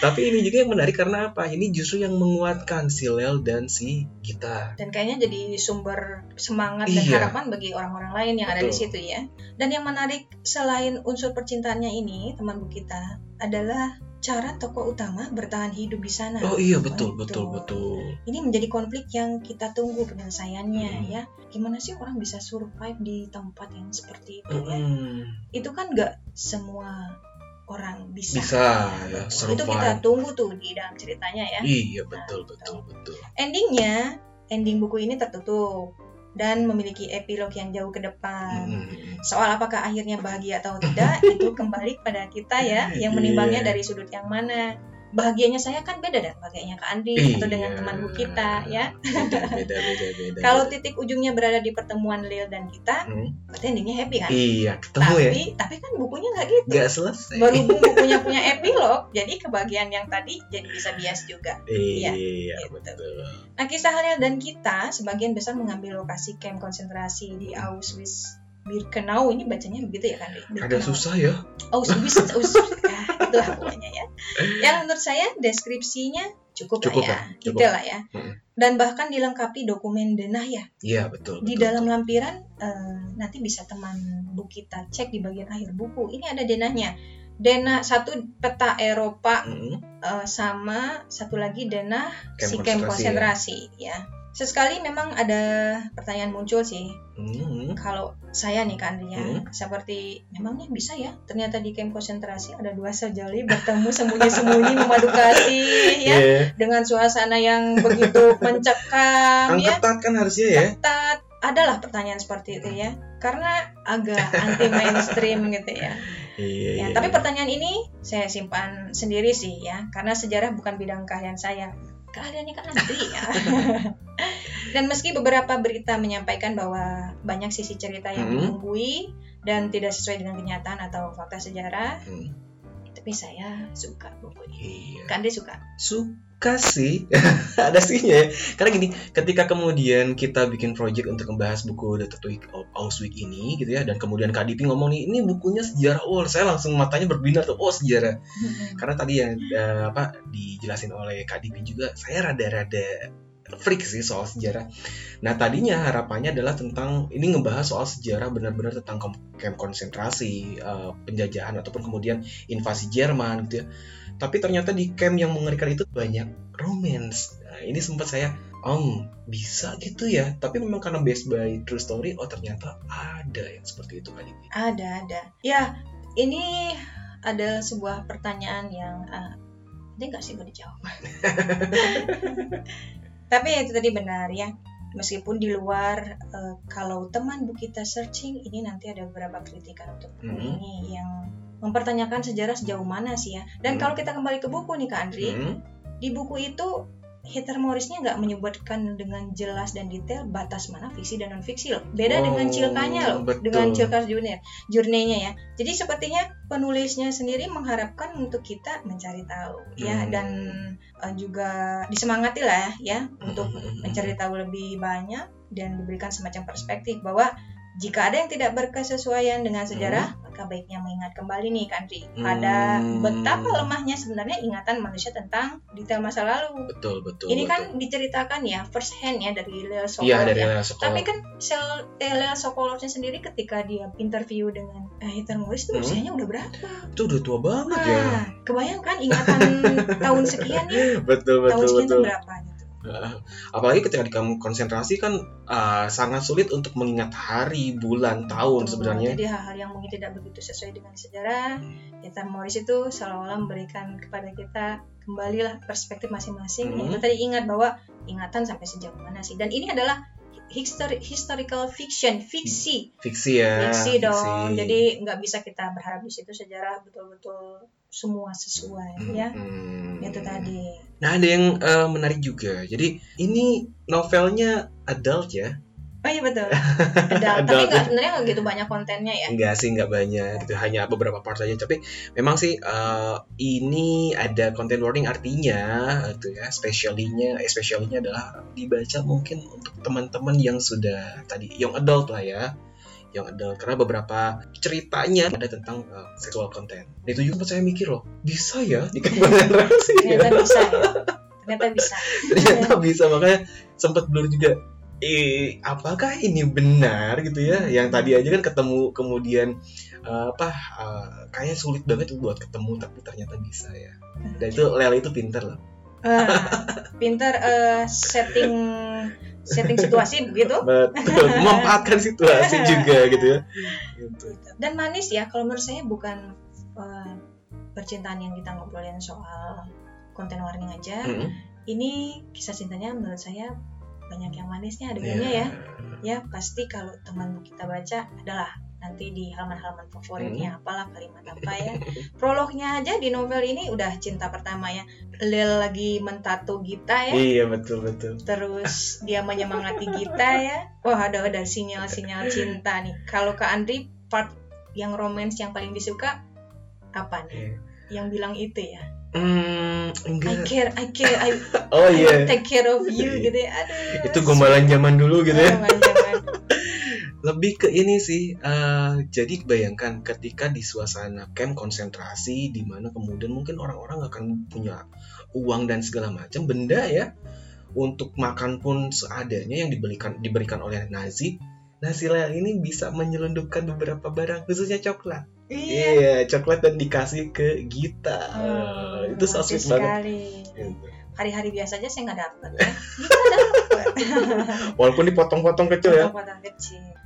Speaker 1: Tapi ini juga yang menarik karena apa? Ini justru yang menguatkan si Lel dan si Gita.
Speaker 2: Dan kayaknya jadi sumber semangat dan
Speaker 1: Iya.
Speaker 2: harapan bagi orang-orang lain yang ada di
Speaker 1: Betul.
Speaker 2: situ ya. Dan yang menarik selain unsur percintaannya ini, teman bu kita, adalah cara tokoh utama bertahan hidup di sana.
Speaker 1: Oh iya betul
Speaker 2: Betul.
Speaker 1: betul betul.
Speaker 2: Ini menjadi konflik yang kita tunggu penyelesaiannya
Speaker 1: Hmm.
Speaker 2: ya. Gimana sih orang bisa survive di tempat yang seperti itu ya?
Speaker 1: Mm,
Speaker 2: Itu kan nggak semua orang bisa.
Speaker 1: Bisa ya
Speaker 2: Betul. Itu kita
Speaker 1: survive.
Speaker 2: tunggu tuh di dalam ceritanya ya.
Speaker 1: Iya betul
Speaker 2: Nah,
Speaker 1: betul betul.
Speaker 2: Endingnya, ending buku ini tertutup dan memiliki epilog yang jauh ke depan.
Speaker 1: Mm,
Speaker 2: Soal apakah akhirnya bahagia atau tidak [LAUGHS] itu kembali pada kita ya yang menimbangnya
Speaker 1: Iya.
Speaker 2: dari sudut yang mana. Bahagianya saya kan beda dan bahagianya Kak Andri atau dengan
Speaker 1: Iya.
Speaker 2: teman bu kita ya.
Speaker 1: Beda beda [LAUGHS] beda beda.
Speaker 2: Kalau titik ujungnya berada di pertemuan Lil dan kita,
Speaker 1: Hmm,
Speaker 2: berarti endingnya happy kan?
Speaker 1: Iya ketemu ya.
Speaker 2: Tapi tapi kan bukunya nggak gitu.
Speaker 1: Gak selesai.
Speaker 2: Berhubung [LAUGHS] bukunya punya epilog, jadi kebahagiaan yang tadi jadi bisa bias juga.
Speaker 1: Iya
Speaker 2: gitu.
Speaker 1: betul.
Speaker 2: Nah, kisah Halil dan kita sebagian besar mengambil lokasi camp konsentrasi di Auschwitz Birkenau. Ini bacanya begitu ya kan?
Speaker 1: Ada
Speaker 2: Birkenau.
Speaker 1: susah ya.
Speaker 2: Auschwitz, Auschwitz. Nah, itulah pokoknya ya. Yang menurut saya deskripsinya cukup,
Speaker 1: Cukup
Speaker 2: lah ya.
Speaker 1: lah, cukup.
Speaker 2: Detail lah ya.
Speaker 1: Mm.
Speaker 2: Dan bahkan dilengkapi dokumen denah ya.
Speaker 1: Iya betul.
Speaker 2: Di
Speaker 1: betul,
Speaker 2: dalam
Speaker 1: betul.
Speaker 2: lampiran eh, nanti bisa teman bu kita cek di bagian akhir buku. Ini ada denahnya. Denah satu peta Eropa
Speaker 1: Mm,
Speaker 2: eh, sama satu lagi denah si
Speaker 1: konsentrasi,
Speaker 2: konsentrasi ya. Sesekali memang ada pertanyaan muncul sih.
Speaker 1: mm,
Speaker 2: Kalau saya nih kan ya,
Speaker 1: Hmm.
Speaker 2: seperti memangnya bisa ya? Ternyata di camp konsentrasi ada dua sejoli bertemu sembunyi-sembunyi memadu kasih ya
Speaker 1: Iya.
Speaker 2: dengan suasana yang begitu [LAUGHS] mencekam ya.
Speaker 1: ketat kan harusnya ya.
Speaker 2: Ketat. Adalah pertanyaan seperti itu ya. Karena agak anti mainstream gitu ya.
Speaker 1: Iya,
Speaker 2: Ya,
Speaker 1: iya,
Speaker 2: tapi
Speaker 1: iya.
Speaker 2: pertanyaan ini saya simpan sendiri sih ya, karena sejarah bukan bidang keahlian saya. Keahliannya kan Andri ya. [LAUGHS] dan meski beberapa berita menyampaikan bahwa banyak sisi cerita yang
Speaker 1: Hmm.
Speaker 2: ditunggui dan tidak sesuai dengan kenyataan atau fakta sejarah,
Speaker 1: Hmm,
Speaker 2: tapi saya suka buku ini.
Speaker 1: Iya.
Speaker 2: Kan dia suka.
Speaker 1: Suka sih. [LAUGHS] Ada sihnya ya. Karena gini, ketika kemudian kita bikin project untuk membahas buku The Tattoo of Auschwitz ini gitu ya, dan kemudian Kak Dipi ngomong nih, ini bukunya sejarah. Oh, saya langsung matanya berbinar tuh. Oh, sejarah. Karena tadi yang eh, apa dijelasin oleh Kak Dipi juga, saya rada-rada freak sih soal sejarah. Nah tadinya harapannya adalah tentang ini ngebahas soal sejarah benar-benar tentang camp konsentrasi, eh, penjajahan ataupun kemudian invasi Jerman gitu ya. Tapi ternyata di camp yang mengerikan itu banyak romance. Nah, ini sempat saya, om bisa gitu ya. Tapi memang karena based by true story, oh ternyata ada yang seperti itu Kak Dipi.
Speaker 2: Ada, ada. Ya, ini ada sebuah pertanyaan yang uh, ada nggak sih mau dijawab? [LAUGHS] Tapi itu tadi benar ya. Meskipun di luar eh, kalau teman bu kita searching ini nanti ada beberapa kritikan untuk buku
Speaker 1: Hmm.
Speaker 2: ini yang mempertanyakan sejarah sejauh mana sih ya. Dan
Speaker 1: Hmm.
Speaker 2: kalau kita kembali ke buku nih Kak Andri,
Speaker 1: Hmm,
Speaker 2: di buku itu Hitler Morrisnya nggak menyebutkan dengan jelas dan detail batas mana fiksi dan non fiksi loh. Beda
Speaker 1: Oh,
Speaker 2: dengan Cilkanya loh,
Speaker 1: betul.
Speaker 2: dengan Cilkar Junior, Journey-nya ya. Jadi sepertinya penulisnya sendiri mengharapkan untuk kita mencari tahu ya
Speaker 1: Hmm.
Speaker 2: dan eh, juga disemangati lah ya untuk
Speaker 1: Hmm, hmm, hmm,
Speaker 2: mencari tahu lebih banyak dan diberikan semacam perspektif bahwa Jika ada yang tidak berkesesuaian dengan sejarah, maka baiknya mengingat kembali nih Kandri pada
Speaker 1: Hmm.
Speaker 2: betapa lemahnya sebenarnya ingatan manusia tentang detail masa lalu.
Speaker 1: betul betul
Speaker 2: Ini
Speaker 1: betul.
Speaker 2: kan diceritakan ya first hand ya dari Leo
Speaker 1: iya
Speaker 2: Sokolov
Speaker 1: dari
Speaker 2: ya.
Speaker 1: Lea Sokolov.
Speaker 2: Tapi kan sel eh, Leo Sokolovnya sendiri ketika dia interview dengan eh, Hitler Morris itu
Speaker 1: Hmm.
Speaker 2: usianya udah berapa?
Speaker 1: itu udah tua banget ya
Speaker 2: Nah, kebayangkan ingatan [LAUGHS] tahun sekian ya,
Speaker 1: betul
Speaker 2: tahun
Speaker 1: betul
Speaker 2: sekian
Speaker 1: betul
Speaker 2: itu berapa gitu.
Speaker 1: Apalagi ketika kamu konsentrasi kan uh, sangat sulit untuk mengingat hari bulan tahun
Speaker 2: Betul.
Speaker 1: sebenarnya
Speaker 2: Jadi hal-hal yang mungkin tidak begitu sesuai dengan sejarah, Hitler Morris itu seolah-olah memberikan kepada kita kembalilah perspektif masing-masing.
Speaker 1: Hmm.
Speaker 2: Itu tadi ingat bahwa ingatan sampai sejauh mana sih? Dan ini adalah histori- historical fiction, fiksi.
Speaker 1: fiksi ya
Speaker 2: fiksi dong. Jadi nggak bisa kita berharap di situ sejarah betul-betul semua sesuai ya.
Speaker 1: Hmm.
Speaker 2: Itu tadi.
Speaker 1: nah ada yang uh, menarik juga jadi ini novelnya adult ya
Speaker 2: Oh iya betul. [LAUGHS] Tapi
Speaker 1: Adult.
Speaker 2: nggak sebenarnya nggak gitu banyak kontennya ya.
Speaker 1: enggak sih enggak banyak gitu hanya beberapa part saja tapi memang sih uh, ini ada content warning artinya itu ya specialnya especially-nya adalah dibaca mungkin untuk teman-teman yang sudah tadi young adult lah ya young adult karena beberapa ceritanya ada tentang uh, sexual content. Dan itu juga saya mikir loh bisa ya di generasi [LAUGHS]
Speaker 2: Ternyata bisa ya. Ternyata bisa. [LAUGHS]
Speaker 1: ternyata bisa. Makanya sempat blur juga eh apakah ini benar? gitu ya. Yang tadi aja kan ketemu kemudian eh, apa eh, kayaknya sulit banget buat ketemu tapi ternyata bisa ya. Dan itu Lel itu pinter loh
Speaker 2: Ah, pinter eh, setting setting situasi [LAUGHS] begitu
Speaker 1: betul memanfaatkan situasi juga gitu ya gitu.
Speaker 2: dan manis ya kalau menurut saya bukan eh, percintaan yang kita ngobrolin soal konten warning aja
Speaker 1: Mm-mm.
Speaker 2: ini kisah cintanya menurut saya banyak yang manisnya adegannya
Speaker 1: Iya.
Speaker 2: ya ya pasti kalau teman kita baca adalah nanti di halaman-halaman favoritnya
Speaker 1: Hmm.
Speaker 2: apalah kalimat apa ya. Prolognya aja di novel ini udah cinta pertama ya. Lel lagi mentato Gita ya.
Speaker 1: Iya betul betul.
Speaker 2: Terus dia menyemangati Gita ya. Wah ada ada sinyal-sinyal cinta nih. Kalau ke Andri part yang romance yang paling disuka apa nih?
Speaker 1: Iya.
Speaker 2: yang bilang itu ya?
Speaker 1: Hmm,
Speaker 2: I care I care I, [LAUGHS]
Speaker 1: oh
Speaker 2: I will
Speaker 1: iya
Speaker 2: take care of you gitu ya. Aduh
Speaker 1: itu gombalan zaman dulu gitu ya. Lebih ke ini sih eh, jadi bayangkan ketika di suasana camp konsentrasi di mana kemudian mungkin orang-orang akan punya uang dan segala macam benda ya untuk makan pun seadanya yang diberikan diberikan oleh Nazi Nah, si Lea ini bisa menyelundupkan beberapa barang, khususnya coklat.
Speaker 2: Iya.
Speaker 1: Iya, coklat dan dikasih ke Gita.
Speaker 2: Oh,
Speaker 1: itu so sweet banget.
Speaker 2: sekali.
Speaker 1: Gitu.
Speaker 2: Hari-hari biasa aja saya nggak dapet. ya. [LAUGHS]
Speaker 1: Walaupun dipotong-potong kecil ya.
Speaker 2: Potong-potong kecil.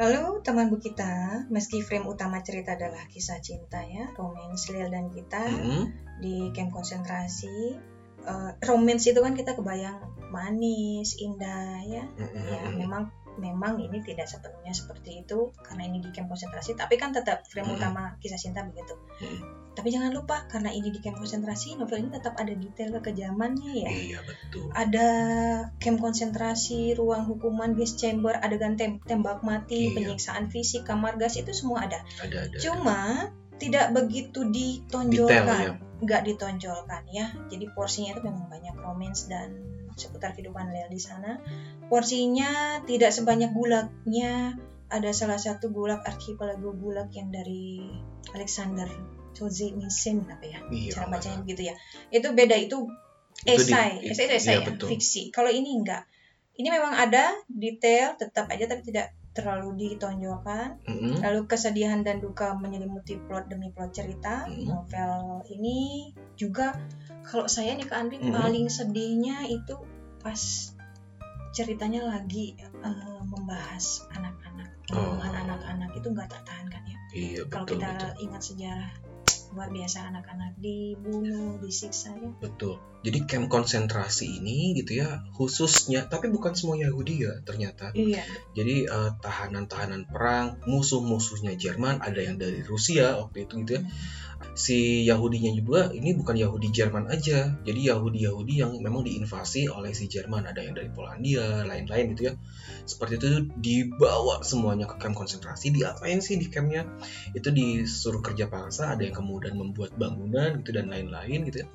Speaker 2: Lalu teman bu kita, meski frame utama cerita adalah kisah cinta ya, romance Lil dan kita
Speaker 1: Mm-mm.
Speaker 2: di camp konsentrasi. eh, romance itu kan kita kebayang manis, indah ya.
Speaker 1: Mm-mm.
Speaker 2: Ya memang memang ini tidak sepenuhnya seperti itu karena ini di camp konsentrasi, tapi kan tetap frame
Speaker 1: Mm-mm.
Speaker 2: utama kisah cinta begitu.
Speaker 1: Mm.
Speaker 2: Tapi jangan lupa karena ini di camp konsentrasi, novel ini tetap ada detail kekejamannya ya.
Speaker 1: Iya, betul.
Speaker 2: ada camp konsentrasi, ruang hukuman, gas chamber, adegan tem- tembak mati,
Speaker 1: Iya.
Speaker 2: penyiksaan fisik, kamar gas itu semua ada.
Speaker 1: Ada ada.
Speaker 2: Cuma tidak begitu
Speaker 1: Detail
Speaker 2: ditonjolkan,
Speaker 1: ya.
Speaker 2: nggak ditonjolkan ya. Jadi porsinya itu memang banyak romance dan seputar kehidupan Lea di sana. Porsinya tidak sebanyak gulagnya. Ada salah satu gulag archipelago gulag yang dari Alexander Solzhenitsyn apa ya?
Speaker 1: Iya.
Speaker 2: cara bacanya begitu ya itu beda itu
Speaker 1: Itu di-
Speaker 2: esai esai itu esai
Speaker 1: iya,
Speaker 2: ya
Speaker 1: betul.
Speaker 2: fiksi kalau ini enggak ini memang ada detail tetap aja tapi tidak terlalu ditonjolkan
Speaker 1: Mm-mm.
Speaker 2: lalu kesedihan dan duka menyelimuti plot demi plot cerita
Speaker 1: Hmm.
Speaker 2: novel ini juga kalau saya nih ke Andri
Speaker 1: Hmm.
Speaker 2: paling sedihnya itu pas ceritanya lagi eh, membahas anak-anak
Speaker 1: Oh.
Speaker 2: anak-anak itu nggak tertahankan ya
Speaker 1: Iya,
Speaker 2: kalau kita
Speaker 1: betul.
Speaker 2: ingat sejarah luar biasa anak-anak dibunuh disiksa ya
Speaker 1: Betul. Jadi camp konsentrasi ini gitu ya, khususnya tapi bukan semua Yahudi ya ternyata.
Speaker 2: iya
Speaker 1: Jadi eh, tahanan-tahanan perang, musuh-musuhnya Jerman, ada yang dari Rusia waktu itu gitu ya. Si Yahudinya juga ini bukan Yahudi Jerman aja. Jadi Yahudi-Yahudi yang memang diinvasi oleh si Jerman, ada yang dari Polandia, lain-lain gitu ya. Seperti itu dibawa semuanya ke camp konsentrasi. Diapain sih di campnya? Itu disuruh kerja paksa, ada yang kemudian membuat bangunan gitu dan lain-lain gitu ya.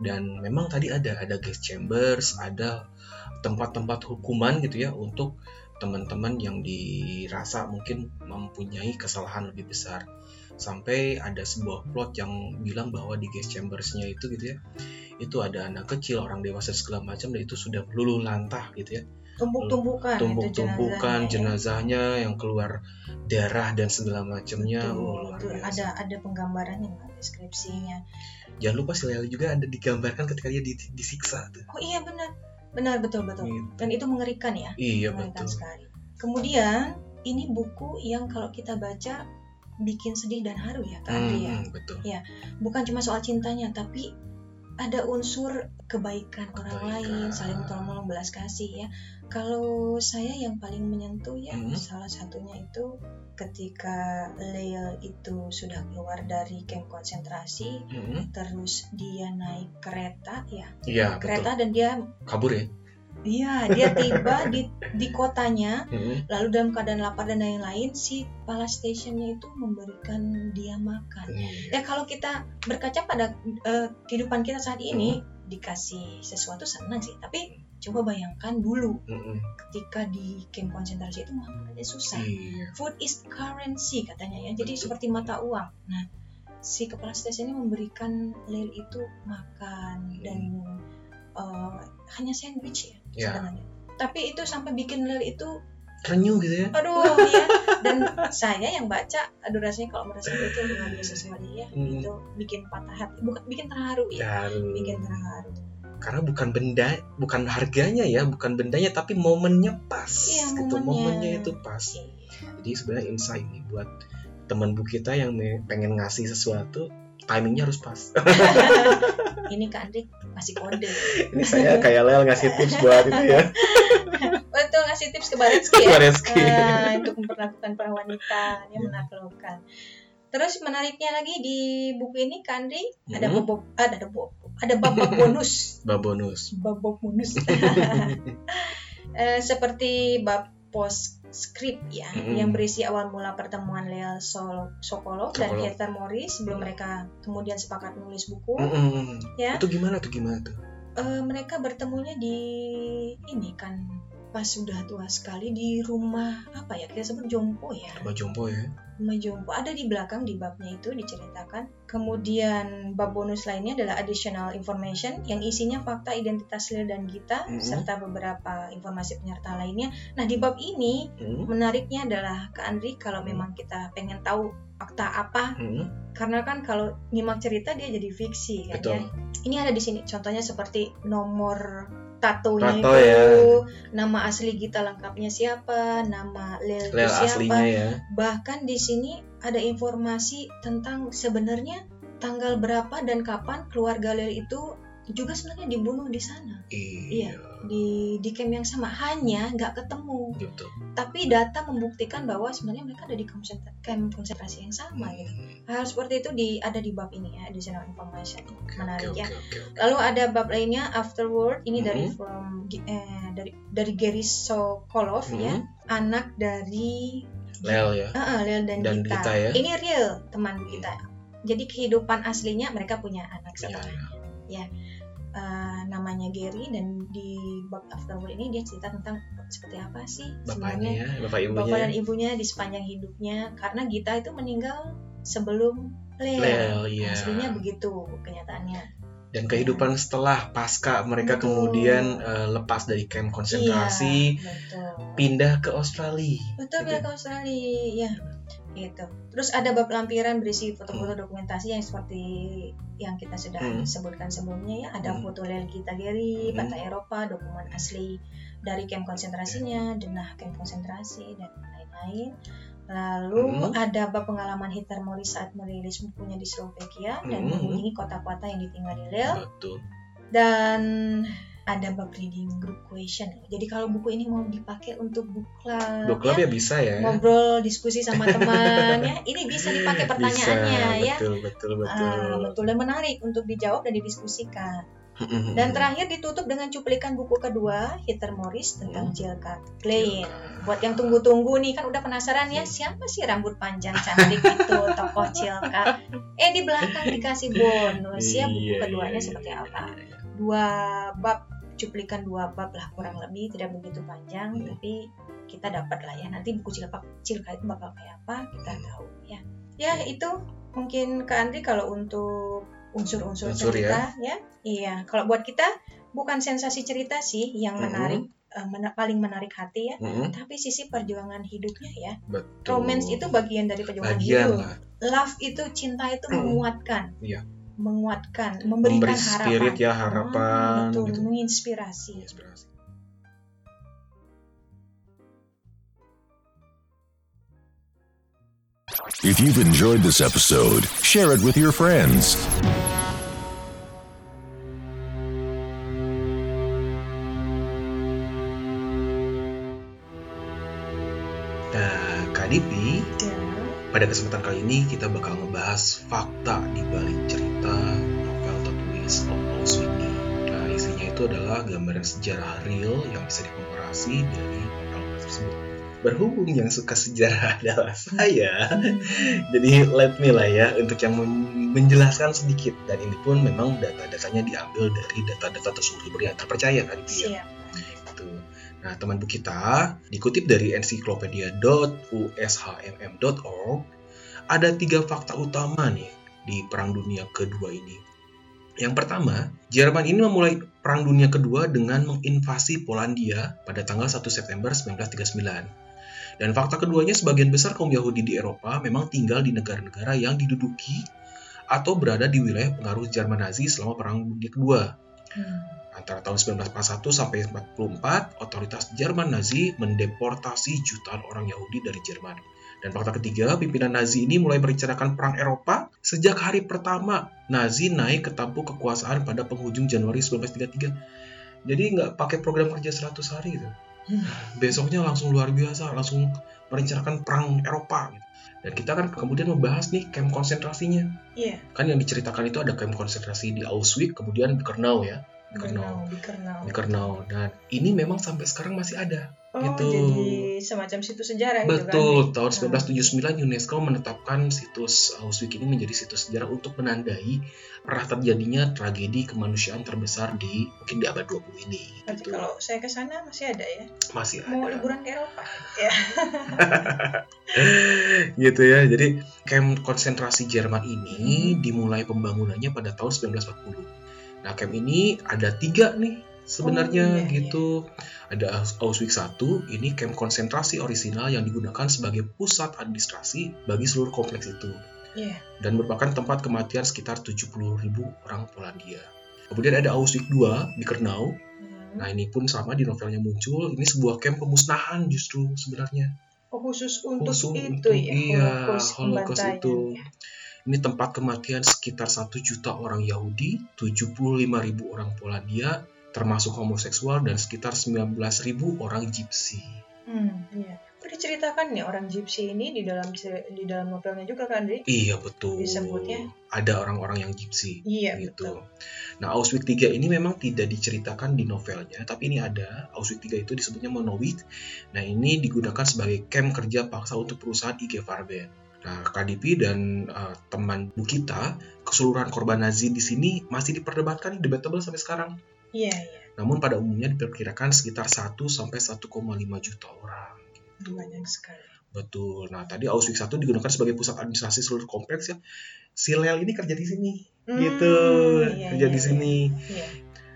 Speaker 1: Dan memang tadi ada ada gas chambers, ada tempat-tempat hukuman gitu ya untuk teman-teman yang dirasa mungkin mempunyai kesalahan lebih besar. Sampai ada sebuah plot yang bilang bahwa di gas chambersnya itu gitu ya itu ada anak kecil orang dewasa segala macam dan itu sudah meluluh lantah gitu ya
Speaker 2: tumpuk-tumpukan itu
Speaker 1: tumpuk-tumpukan
Speaker 2: jenazahnya, ya.
Speaker 1: jenazahnya yang keluar darah dan segala macamnya. Oh, luar
Speaker 2: betul.
Speaker 1: biasa.
Speaker 2: ada ada penggambarannya nggak deskripsinya.
Speaker 1: Jangan lupa si Lele juga ada digambarkan ketika dia di- disiksa tuh.
Speaker 2: Oh iya benar. Benar betul betul.
Speaker 1: Gitu.
Speaker 2: dan itu mengerikan ya.
Speaker 1: Iya
Speaker 2: mengerikan
Speaker 1: betul.
Speaker 2: sekali. Kemudian ini buku yang kalau kita baca bikin sedih dan haru ya Kak Andri ya.
Speaker 1: Hmm, betul.
Speaker 2: Bukan cuma soal cintanya tapi ada unsur kebaikan orang
Speaker 1: Kebaikan.
Speaker 2: lain saling tolong menolong belas kasih ya kalau saya yang paling menyentuh ya
Speaker 1: Hmm.
Speaker 2: salah satunya itu ketika Leil itu sudah keluar dari camp konsentrasi
Speaker 1: Hmm,
Speaker 2: terus dia naik kereta ya.
Speaker 1: Betul.
Speaker 2: Kereta dan dia
Speaker 1: kabur ya?
Speaker 2: Iya dia tiba di di kotanya
Speaker 1: Hmm,
Speaker 2: lalu dalam keadaan lapar dan lain-lain si kepala stationnya itu memberikan dia makan.
Speaker 1: Iya.
Speaker 2: ya kalau kita berkaca pada eh, kehidupan kita saat ini dikasih sesuatu senang sih. Tapi coba bayangkan dulu
Speaker 1: Hmm,
Speaker 2: ketika di camp konsentrasi itu makanannya susah.
Speaker 1: Iya.
Speaker 2: Food is currency katanya ya. Jadi
Speaker 1: Betul.
Speaker 2: seperti mata uang. Nah si kepala stasiun ini memberikan Lel itu makan dan eh, hanya sandwich ya
Speaker 1: Ya.
Speaker 2: sebenarnya. Tapi itu sampai bikin Lel itu
Speaker 1: renyuh gitu ya.
Speaker 2: Aduh ya dan saya yang baca aduh rasanya kalau merasa itu luar biasa sekali ya
Speaker 1: Hmm.
Speaker 2: itu bikin patah hati. Bukan bikin terharu ya
Speaker 1: Haru.
Speaker 2: bikin terharu.
Speaker 1: Karena bukan benda bukan harganya ya bukan bendanya tapi momennya pas
Speaker 2: Iya,
Speaker 1: gitu.
Speaker 2: momennya.
Speaker 1: momennya itu pas. Jadi sebenarnya insight nih buat teman bu kita yang pengen ngasih sesuatu timingnya harus pas. [LAUGHS]
Speaker 2: Ini Kak Andri masih kode.
Speaker 1: Ini saya kayak Lel ngasih tips buat itu ya. [LAUGHS]
Speaker 2: Betul ngasih tips ke Baretski ya.
Speaker 1: Ke Baretski. [LAUGHS]
Speaker 2: Ah, untuk memperlakukan para wanita yang menaklukkan. Terus menariknya lagi di buku ini Kak Andri ada
Speaker 1: Hmm.
Speaker 2: bob ada ada bob ada bab-bab bonus.
Speaker 1: Babonus
Speaker 2: bab-bab bonus. Eh, seperti bab postscript ya
Speaker 1: Mm-mm.
Speaker 2: yang berisi awal mula pertemuan Lel Sol Sokolov dan. Heather Morris sebelum mereka kemudian sepakat menulis buku
Speaker 1: Mm-mm.
Speaker 2: Ya.
Speaker 1: itu gimana tuh gimana tuh
Speaker 2: Eh, mereka bertemunya di ini kan pas sudah tua sekali di rumah apa ya kita sebut jompo ya
Speaker 1: coba jompo ya
Speaker 2: rumah jompo ada di belakang di babnya itu diceritakan kemudian bab bonus lainnya adalah additional information yang isinya fakta identitas Lil dan Gita
Speaker 1: Mhm.
Speaker 2: serta beberapa informasi penyerta lainnya nah di bab ini
Speaker 1: Hmm.
Speaker 2: menariknya adalah Kak Andri kalau memang kita pengen tahu fakta apa
Speaker 1: Hmm.
Speaker 2: karena kan kalau nyimak cerita dia jadi fiksi kan
Speaker 1: Betul.
Speaker 2: ya. Ini ada di sini contohnya seperti nomor tatonya
Speaker 1: Tato
Speaker 2: itu,
Speaker 1: ya.
Speaker 2: nama asli Gita lengkapnya siapa, nama Lel,
Speaker 1: Lel
Speaker 2: siapa.
Speaker 1: aslinya ya
Speaker 2: Bahkan di sini ada informasi tentang sebenarnya tanggal berapa dan kapan keluarga Lel itu juga sebenarnya dibunuh di sana
Speaker 1: iya
Speaker 2: di di camp yang sama hanya nggak ketemu
Speaker 1: gitu
Speaker 2: tapi data membuktikan bahwa sebenarnya mereka ada di konsentra- camp konsentrasi yang sama gitu
Speaker 1: Hmm.
Speaker 2: hal seperti itu di ada di bab ini ya additional information
Speaker 1: Oke,
Speaker 2: menarik
Speaker 1: oke,
Speaker 2: ya
Speaker 1: oke, oke, oke.
Speaker 2: lalu ada bab lainnya afterward ini dari
Speaker 1: Mhm.
Speaker 2: from eh, dari dari Gary Sokolov ya
Speaker 1: Mhm.
Speaker 2: anak dari
Speaker 1: Lel ya
Speaker 2: uh, uh, dan,
Speaker 1: Dan
Speaker 2: Gita.
Speaker 1: Gita ya.
Speaker 2: ini real teman kita jadi kehidupan aslinya mereka punya anak
Speaker 1: Ya,
Speaker 2: satu
Speaker 1: ya.
Speaker 2: Eh, namanya Gary dan di bab afterward ini dia cerita tentang seperti apa sih
Speaker 1: bapaknya ya bapak ibunya
Speaker 2: bapak
Speaker 1: ya.
Speaker 2: dan ibunya di sepanjang hidupnya karena Gita itu meninggal sebelum Lel.
Speaker 1: Lel iya
Speaker 2: Aslinya begitu kenyataannya.
Speaker 1: dan kehidupan setelah pasca mereka
Speaker 2: Betul.
Speaker 1: kemudian eh, lepas dari camp konsentrasi
Speaker 2: Iya, betul.
Speaker 1: pindah ke Australia
Speaker 2: Betul
Speaker 1: Gitu
Speaker 2: pindah
Speaker 1: ya.
Speaker 2: ke Australia, ya. Gitu. Terus ada bab lampiran berisi foto-foto dokumentasi yang seperti yang kita sudah
Speaker 1: Hmm.
Speaker 2: sebutkan sebelumnya ya. Ada
Speaker 1: Hmm.
Speaker 2: foto Lel Gary,
Speaker 1: Hmm.
Speaker 2: peta Eropa, dokumen asli dari camp konsentrasinya, denah camp konsentrasi dan lain-lain. Lalu
Speaker 1: Hmm.
Speaker 2: ada bab pengalaman Hitler Morris saat merilis bukunya di Slovakia dan
Speaker 1: Hmm.
Speaker 2: mengunjungi kota-kota yang ditinggali Lel.
Speaker 1: betul
Speaker 2: dan ada bab reading group question. Jadi kalau buku ini mau dipakai untuk book club,
Speaker 1: Book club
Speaker 2: ya,
Speaker 1: ya bisa ya
Speaker 2: ngobrol diskusi sama teman ya, ini bisa [LAUGHS] dipakai pertanyaannya
Speaker 1: bisa,
Speaker 2: ya.
Speaker 1: betul betul betul
Speaker 2: Ah, betul dan menarik untuk dijawab dan didiskusikan. Dan terakhir ditutup dengan cuplikan buku kedua Heather Morris tentang
Speaker 1: Hmm.
Speaker 2: Jill Klein. Buat yang tunggu-tunggu nih kan udah penasaran ya siapa sih rambut panjang cantik itu [LAUGHS] tokoh Cilka. Eh di belakang dikasih bonus ya buku
Speaker 1: Iya,
Speaker 2: keduanya
Speaker 1: iya,
Speaker 2: seperti
Speaker 1: iya,
Speaker 2: apa.
Speaker 1: iya, iya.
Speaker 2: dua bab cuplikan dua bab lah kurang lebih tidak begitu panjang
Speaker 1: Hmm.
Speaker 2: tapi kita dapat lah ya nanti buku cilaka cilaka itu bakal kayak apa kita
Speaker 1: Hmm.
Speaker 2: tahu ya ya itu mungkin ke Andri kalau untuk unsur-unsur
Speaker 1: Unsur
Speaker 2: cerita ya. iya kalau buat kita bukan sensasi cerita sih yang
Speaker 1: Mm-mm.
Speaker 2: menarik eh, mena- paling menarik hati ya
Speaker 1: Mm-mm,
Speaker 2: tapi sisi perjuangan hidupnya ya
Speaker 1: betul.
Speaker 2: romance itu bagian dari perjuangan
Speaker 1: bagian
Speaker 2: hidup
Speaker 1: lah.
Speaker 2: love itu cinta itu menguatkan
Speaker 1: Iya.
Speaker 2: Menguatkan memberikan
Speaker 1: Memberi
Speaker 2: harapan
Speaker 1: spirit ya, harapan,
Speaker 2: Ah, betul
Speaker 1: gitu.
Speaker 2: menginspirasi
Speaker 1: Inspirasi.
Speaker 3: If you've enjoyed this episode, share it with your friends.
Speaker 1: Pada kesempatan kali ini kita bakal ngebahas fakta di balik cerita novel tertulis of Auschwitz. Nah, isinya itu adalah gambaran sejarah real yang bisa dikomparasi dari novel tersebut. Berhubung yang suka sejarah [LAUGHS] adalah saya, jadi let me lah ya untuk yang men- menjelaskan sedikit. Dan ini pun memang data-datanya diambil dari data-data tersebut yang terpercaya kan itu ya. Gitu. Nah, teman buku kita dikutip dari ensiklopedia.ushmm.org, ada tiga fakta utama nih di Perang Dunia Kedua ini. Yang pertama, Jerman ini memulai Perang Dunia Kedua dengan menginvasi Polandia pada tanggal 1 September 1939. Dan fakta keduanya, sebagian besar kaum Yahudi di Eropa memang tinggal di negara-negara yang diduduki atau berada di wilayah pengaruh Jerman Nazi selama Perang Dunia Kedua
Speaker 2: Hmm.
Speaker 1: Antara tahun 1941 sampai 44, otoritas Jerman Nazi mendeportasi jutaan orang Yahudi dari Jerman. Dan fakta ketiga, pimpinan Nazi ini mulai merencanakan perang Eropa sejak hari pertama Nazi naik ke tampuk kekuasaan pada penghujung Januari 1933. Jadi nggak pakai program kerja 100 hari gitu. Besoknya langsung luar biasa, langsung merencanakan perang Eropa. Gitu. Dan kita kan kemudian membahas nih camp konsentrasinya.
Speaker 2: iya
Speaker 1: Kan yang diceritakan itu ada camp konsentrasi di Auschwitz, kemudian di Kernau Kernau. Di Kernau. Dan ini memang sampai sekarang masih ada.
Speaker 2: oh
Speaker 1: Gitu.
Speaker 2: jadi semacam situs sejarah gitu kan
Speaker 1: Betul, tahun
Speaker 2: Hmm.
Speaker 1: 1979 UNESCO menetapkan situs Auschwitz ini menjadi situs sejarah untuk menandai pernah terjadinya tragedi kemanusiaan terbesar di mungkin di abad 20 ini.
Speaker 2: Berarti
Speaker 1: Gitu.
Speaker 2: kalau saya ke sana masih ada ya
Speaker 1: Masih
Speaker 2: mau
Speaker 1: ada.
Speaker 2: liburan ke Eropa [LAUGHS] ya
Speaker 1: gitu ya. Jadi camp konsentrasi Jerman ini
Speaker 2: Hmm.
Speaker 1: dimulai pembangunannya pada tahun 1940. Nah, camp ini ada tiga nih sebenarnya
Speaker 2: Oh, iya,
Speaker 1: gitu. Ada Auschwitz 1, ini camp konsentrasi orisinal yang digunakan sebagai pusat administrasi bagi seluruh kompleks itu
Speaker 2: Iya.
Speaker 1: dan merupakan tempat kematian sekitar 70.000 orang Polandia. Kemudian ada Auschwitz 2 di Kernau.
Speaker 2: Hmm.
Speaker 1: Nah, ini pun sama di novelnya muncul. Ini sebuah camp pemusnahan justru sebenarnya.
Speaker 2: oh khusus untuk
Speaker 1: Khusus
Speaker 2: itu
Speaker 1: untuk-
Speaker 2: ya
Speaker 1: iya,
Speaker 2: Holocaust
Speaker 1: Holocaust itu.
Speaker 2: ya.
Speaker 1: Ini tempat kematian sekitar 1 juta orang Yahudi, 75.000 orang Polandia, termasuk homoseksual, dan sekitar 19.000 orang Gypsy.
Speaker 2: Hmm, iya. Oh, diceritakan nih orang Gypsy ini di dalam di dalam novelnya juga kan, Dri?
Speaker 1: Iya betul.
Speaker 2: Disebutnya?
Speaker 1: Ada orang-orang yang Gypsy.
Speaker 2: Iya,
Speaker 1: gitu.
Speaker 2: betul.
Speaker 1: Nah, Auschwitz 3 ini memang tidak diceritakan di novelnya, tapi ini ada. Auschwitz 3 itu disebutnya Monowitz. Nah, ini digunakan sebagai camp kerja paksa untuk perusahaan IG Farben. Nah, KDP dan uh, teman Bu kita, keseluruhan korban Nazi di sini masih diperdebatkan, debatable sampai sekarang.
Speaker 2: Iya, iya.
Speaker 1: Namun pada umumnya diperkirakan sekitar 1 sampai 1,5 juta orang.
Speaker 2: Banyak sekali.
Speaker 1: Betul. Nah, tadi Auschwitz 1 digunakan sebagai pusat administrasi seluruh kompleks ya. Si Lel ini kerja di sini.
Speaker 2: Hmm,
Speaker 1: gitu.
Speaker 2: iya,
Speaker 1: kerja
Speaker 2: iya,
Speaker 1: di sini.
Speaker 2: Iya.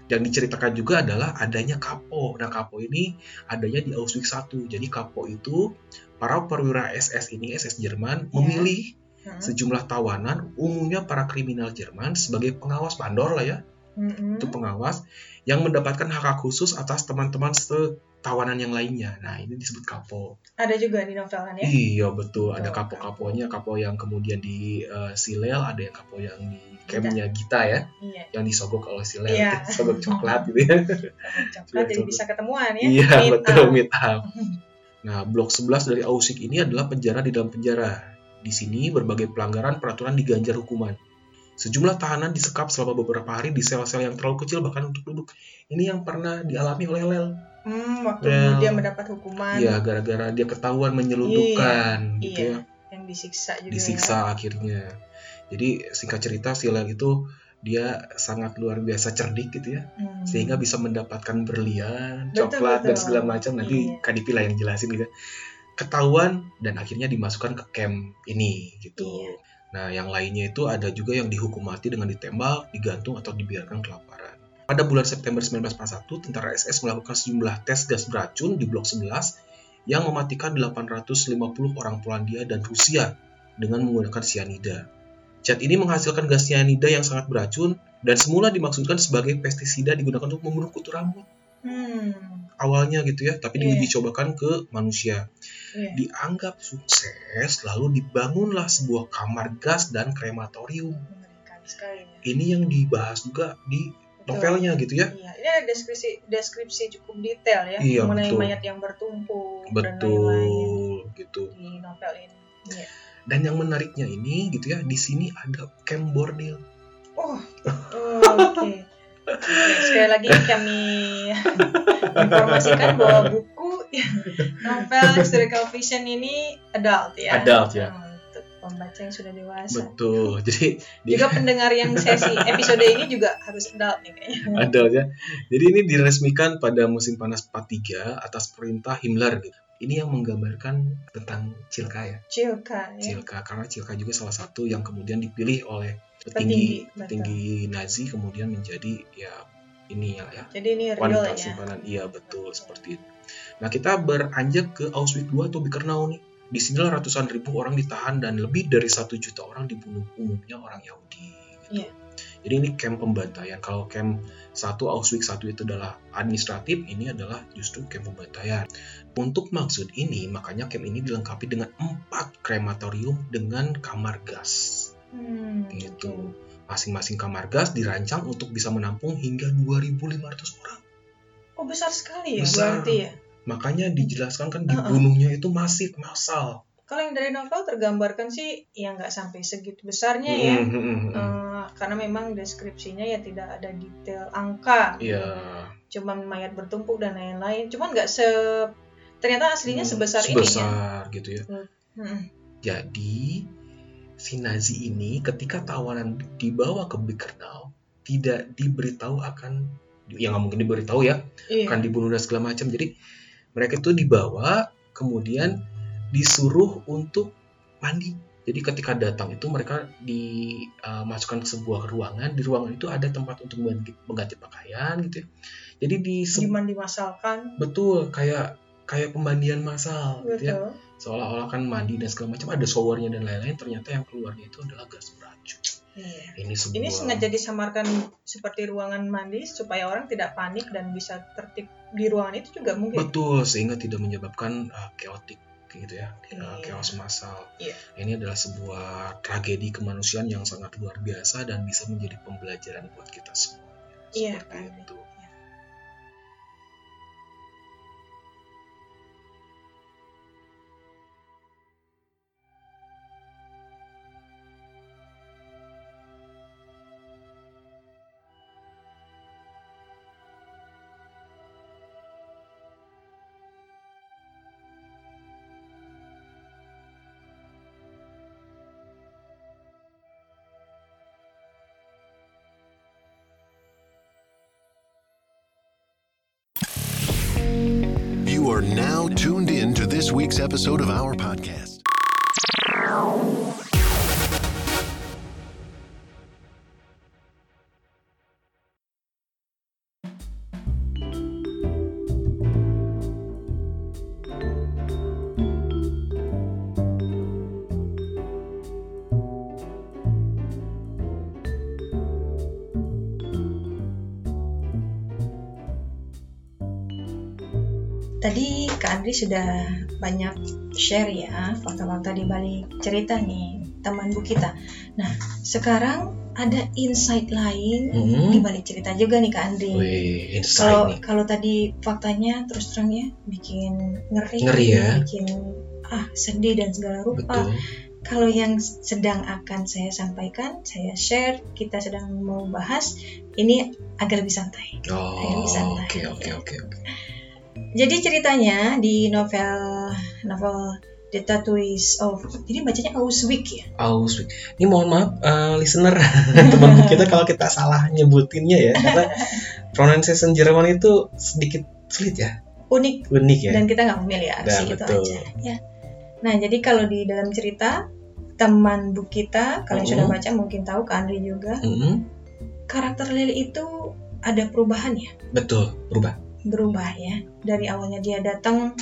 Speaker 1: Yang diceritakan juga adalah adanya kapo. Nah, kapo ini adanya di Auschwitz 1. Jadi kapo itu para perwira SS ini, SS Jerman,
Speaker 2: Ya.
Speaker 1: memilih
Speaker 2: Hmm.
Speaker 1: sejumlah tawanan, umumnya para kriminal Jerman sebagai pengawas bandor lah ya,
Speaker 2: Mm-mm.
Speaker 1: itu pengawas yang mendapatkan hak hak khusus atas teman-teman setawanan yang lainnya. Nah, ini disebut kapo.
Speaker 2: Ada juga di novel kan ya?
Speaker 1: Iya betul, ada kapo-kaponya, kapo yang kemudian di uh, Silel, ada yang kapo yang di campnya Gita ya,
Speaker 2: Iya.
Speaker 1: yang disogok oleh Silel,
Speaker 2: Iya. [LAUGHS]
Speaker 1: sogok [LAUGHS] coklat gitu ya.
Speaker 2: Coklat jadi bisa ketemuan ya.
Speaker 1: Iya
Speaker 2: Meet
Speaker 1: betul,
Speaker 2: up.
Speaker 1: meet up. [LAUGHS] Nah, blok 11 dari Auschwitz ini adalah penjara di dalam penjara. Di sini berbagai pelanggaran peraturan diganjar hukuman. Sejumlah tahanan disekap selama beberapa hari di sel-sel yang terlalu kecil bahkan untuk duduk. Ini yang pernah dialami oleh Lel.
Speaker 2: Hmm, waktu
Speaker 1: Well,
Speaker 2: dia mendapat hukuman
Speaker 1: Iya, gara-gara dia ketahuan menyelundupkan gitu
Speaker 2: iya.
Speaker 1: ya.
Speaker 2: yang disiksa juga
Speaker 1: Disiksa akhirnya. Jadi singkat cerita si Lel itu dia sangat luar biasa cerdik gitu ya
Speaker 2: Hmm.
Speaker 1: sehingga bisa mendapatkan berlian,
Speaker 2: Betul,
Speaker 1: coklat dan
Speaker 2: betul.
Speaker 1: segala macam nanti
Speaker 2: Iya.
Speaker 1: Kak Dipi lah yang jelasin gitu. Ketahuan dan akhirnya dimasukkan ke camp ini gitu.
Speaker 2: Iya.
Speaker 1: Nah, yang lainnya itu ada juga yang dihukum mati dengan ditembak, digantung atau dibiarkan kelaparan. Pada bulan September 1941, tentara SS melakukan sejumlah tes gas beracun di Blok 11 yang mematikan 850 orang Polandia dan Rusia dengan menggunakan sianida. Zat ini menghasilkan gas sianida yang sangat beracun dan semula dimaksudkan sebagai pestisida digunakan untuk membunuh kutu rambut
Speaker 2: Hmm.
Speaker 1: awalnya gitu ya, tapi diuji cobakan ke manusia.
Speaker 2: Iya.
Speaker 1: Dianggap sukses, lalu dibangunlah sebuah kamar gas dan krematorium.
Speaker 2: Sekali.
Speaker 1: Ini yang dibahas juga di. Novelnya gitu ya.
Speaker 2: Iya, ini ada deskripsi deskripsi cukup detail ya
Speaker 1: Iya,
Speaker 2: mengenai
Speaker 1: betul.
Speaker 2: mayat yang bertumpuk dan lain-lain
Speaker 1: Betul, gitu.
Speaker 2: di novel ini. Iya.
Speaker 1: Dan yang menariknya ini gitu ya, di sini ada camp bordil.
Speaker 2: Oh, oh, oke. Oke, sekali lagi kami [LAUGHS] informasikan bahwa buku [LAUGHS] novel historical fiction ini adult ya.
Speaker 1: Adult, ya.
Speaker 2: Hmm, pembaca yang sudah dewasa.
Speaker 1: Betul. [LAUGHS] Jadi di
Speaker 2: Juga pendengar yang sesi [LAUGHS] episode ini juga harus adult nih kayaknya.
Speaker 1: adult ya. Jadi ini diresmikan pada musim panas 43 atas perintah Himmler gitu. Ini yang menggambarkan tentang Cilka ya.
Speaker 2: Cilka ya.
Speaker 1: Cilka karena Cilka juga salah satu yang kemudian dipilih oleh
Speaker 2: Petinggi,
Speaker 1: petinggi petinggi Nazi kemudian menjadi ya ini ya, ya
Speaker 2: Jadi ini real
Speaker 1: wanita
Speaker 2: ya.
Speaker 1: simpanan iya betul seperti itu. Nah kita beranjak ke Auschwitz II atau Birkenau nih. Di sinilah ratusan ribu orang ditahan dan lebih dari satu juta orang dibunuh umumnya orang Yahudi. Gitu.
Speaker 2: Iya.
Speaker 1: Jadi ini camp pembantaian. Kalau camp satu Auschwitz satu itu adalah administratif, ini adalah justru camp pembantaian. Untuk maksud ini, makanya camp ini dilengkapi dengan empat krematorium dengan kamar gas
Speaker 2: Hmm,
Speaker 1: gitu. Masing-masing kamar gas dirancang untuk bisa menampung hingga 2.500 orang.
Speaker 2: Oh besar sekali ya
Speaker 1: Besar.
Speaker 2: berarti ya.
Speaker 1: Makanya dijelaskan kan dibunuhnya itu masif, massal.
Speaker 2: Kalau yang dari novel tergambarkan sih ya nggak sampai segitu besarnya ya.
Speaker 1: Hmm, hmm, hmm, hmm.
Speaker 2: Eh, karena memang deskripsinya ya tidak ada detail angka, gitu.
Speaker 1: Iya,
Speaker 2: cuman mayat bertumpuk dan lain-lain. Cuman nggak se ternyata aslinya
Speaker 1: Hmm,
Speaker 2: sebesar, ini ya.
Speaker 1: sebesar gitu ya.
Speaker 2: Hmm.
Speaker 1: Jadi si Nazi ini ketika tawanan dibawa ke Birkenau tidak diberitahu akan ya nggak mungkin diberitahu ya
Speaker 2: Iya.
Speaker 1: akan dibunuh dan segala macam. Jadi mereka itu dibawa kemudian disuruh untuk mandi. Jadi ketika datang itu mereka dimasukkan ke sebuah ruangan. Di ruangan itu ada tempat untuk mengganti, mengganti pakaian gitu ya. Jadi di
Speaker 2: Cuman dimasalkan.
Speaker 1: betul kayak kayak pemandian massal gitu ya.
Speaker 2: Betul.
Speaker 1: Seolah-olah kan mandi dan segala macam ada showernya dan lain-lain. Ternyata yang keluarnya itu adalah gas beracun.
Speaker 2: Iya.
Speaker 1: Ini sebuah
Speaker 2: Ini sengaja disamarkan seperti ruangan mandi supaya orang tidak panik dan bisa tertib di ruangan itu juga mungkin.
Speaker 1: betul sehingga tidak menyebabkan uh, chaotic gitu ya, uh,
Speaker 2: Iya.
Speaker 1: chaos massal.
Speaker 2: Iya.
Speaker 1: Ini adalah sebuah tragedi kemanusiaan yang sangat luar biasa dan bisa menjadi pembelajaran buat kita semua.
Speaker 2: Iya,
Speaker 1: Seperti
Speaker 2: kan.
Speaker 1: itu.
Speaker 3: Now tuned in to this week's episode of our podcast.
Speaker 2: Sudah banyak share ya fakta-fakta di balik cerita nih teman bu kita. Nah, sekarang ada insight lain
Speaker 1: Hmm.
Speaker 2: di balik cerita juga nih Kak Andri. Kalau kalau tadi faktanya terus terang ya bikin ngeri,
Speaker 1: Ngeri ya.
Speaker 2: bikin ah sedih dan segala rupa.
Speaker 1: Betul.
Speaker 2: Kalau yang sedang akan saya sampaikan, saya share, kita sedang mau bahas ini agak lebih santai.
Speaker 1: Oh, oke oke oke oke.
Speaker 2: Jadi ceritanya di novel novel The Tattooist of jadi bacanya Auswick ya.
Speaker 1: Auswick. Ini mohon maaf eh, listener [LAUGHS] teman kita kalau kita salah nyebutinnya ya karena pronunciation Jerman itu sedikit sulit ya,
Speaker 2: Unik
Speaker 1: unik ya.
Speaker 2: dan kita nggak familiar
Speaker 1: Nah,
Speaker 2: sih gitu
Speaker 1: betul.
Speaker 2: aja ya. Nah, jadi kalau di dalam cerita teman bu kita, kalian
Speaker 1: Mhm.
Speaker 2: sudah baca mungkin tahu Kak Andri juga,
Speaker 1: Mm-mm.
Speaker 2: karakter Lily itu ada perubahan ya,
Speaker 1: Betul, berubah.
Speaker 2: Berubah ya. Dari awalnya dia datang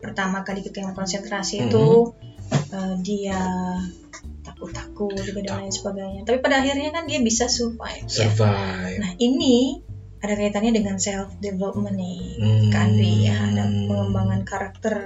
Speaker 2: pertama kali ke kamp konsentrasi
Speaker 1: Mhm.
Speaker 2: itu eh, dia takut-takut juga dan lain sebagainya. Tapi pada akhirnya kan dia bisa survive. ya.
Speaker 1: Survive.
Speaker 2: Nah, ini ada kaitannya dengan self development nih.
Speaker 1: Hmm.
Speaker 2: Andri ya, ada pengembangan karakter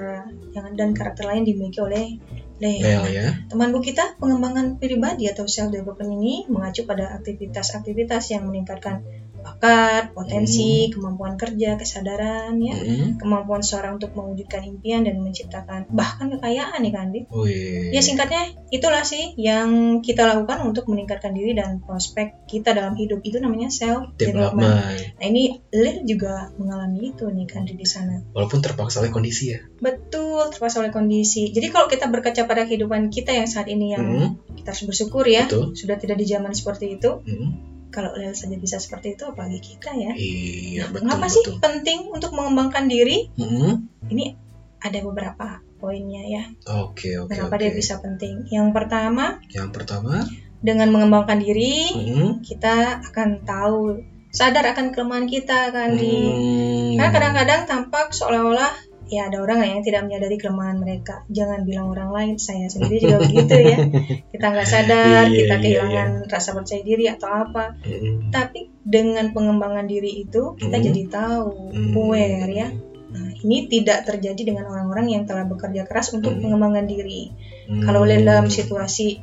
Speaker 2: yang dan karakter lain dimiliki oleh Leo.
Speaker 1: Leo ya.
Speaker 2: Teman bu kita, pengembangan pribadi atau self development ini mengacu pada aktivitas-aktivitas yang meningkatkan bakat, potensi, kemampuan kerja, kesadaran, ya,
Speaker 1: Mm-mm.
Speaker 2: kemampuan seorang untuk mewujudkan impian dan menciptakan bahkan kekayaan nih Kandi.
Speaker 1: Wih.
Speaker 2: Ya singkatnya itulah sih yang kita lakukan untuk meningkatkan diri dan prospek kita dalam hidup itu namanya self development.
Speaker 1: Development.
Speaker 2: Nah ini Lil juga mengalami itu nih Kandi di sana.
Speaker 1: Walaupun terpaksa oleh kondisi ya.
Speaker 2: Betul, terpaksa oleh kondisi. Jadi kalau kita berkaca pada kehidupan kita yang saat ini yang
Speaker 1: Mm-mm.
Speaker 2: kita harus bersyukur ya,
Speaker 1: Betul.
Speaker 2: sudah tidak di zaman seperti itu.
Speaker 1: Mm-mm.
Speaker 2: Kalau Lel saja bisa seperti itu, apalagi kita ya.
Speaker 1: Iya, betul
Speaker 2: Mengapa sih penting untuk mengembangkan diri?
Speaker 1: Mm-mm.
Speaker 2: Ini ada beberapa poinnya ya.
Speaker 1: Oke, oke,
Speaker 2: Kenapa
Speaker 1: oke.
Speaker 2: dia bisa penting? Yang pertama,
Speaker 1: Yang pertama,
Speaker 2: dengan mengembangkan diri,
Speaker 1: mm-mm.
Speaker 2: kita akan tahu sadar akan kelemahan kita kan di
Speaker 1: Hmm.
Speaker 2: Karena kadang-kadang tampak seolah-olah ya ada orang yang tidak menyadari kelemahan mereka. Jangan bilang orang lain, saya sendiri juga [LAUGHS] begitu ya. Kita nggak sadar,
Speaker 1: Iya,
Speaker 2: kita
Speaker 1: iya,
Speaker 2: kehilangan rasa percaya diri atau apa.
Speaker 1: Mm-mm.
Speaker 2: Tapi dengan pengembangan diri itu kita
Speaker 1: Hmm.
Speaker 2: jadi tahu,
Speaker 1: Hmm.
Speaker 2: aware ya. Nah, ini tidak terjadi dengan orang-orang yang telah bekerja keras untuk
Speaker 1: Hmm.
Speaker 2: mengembangkan diri.
Speaker 1: Hmm.
Speaker 2: Kalau dalam situasi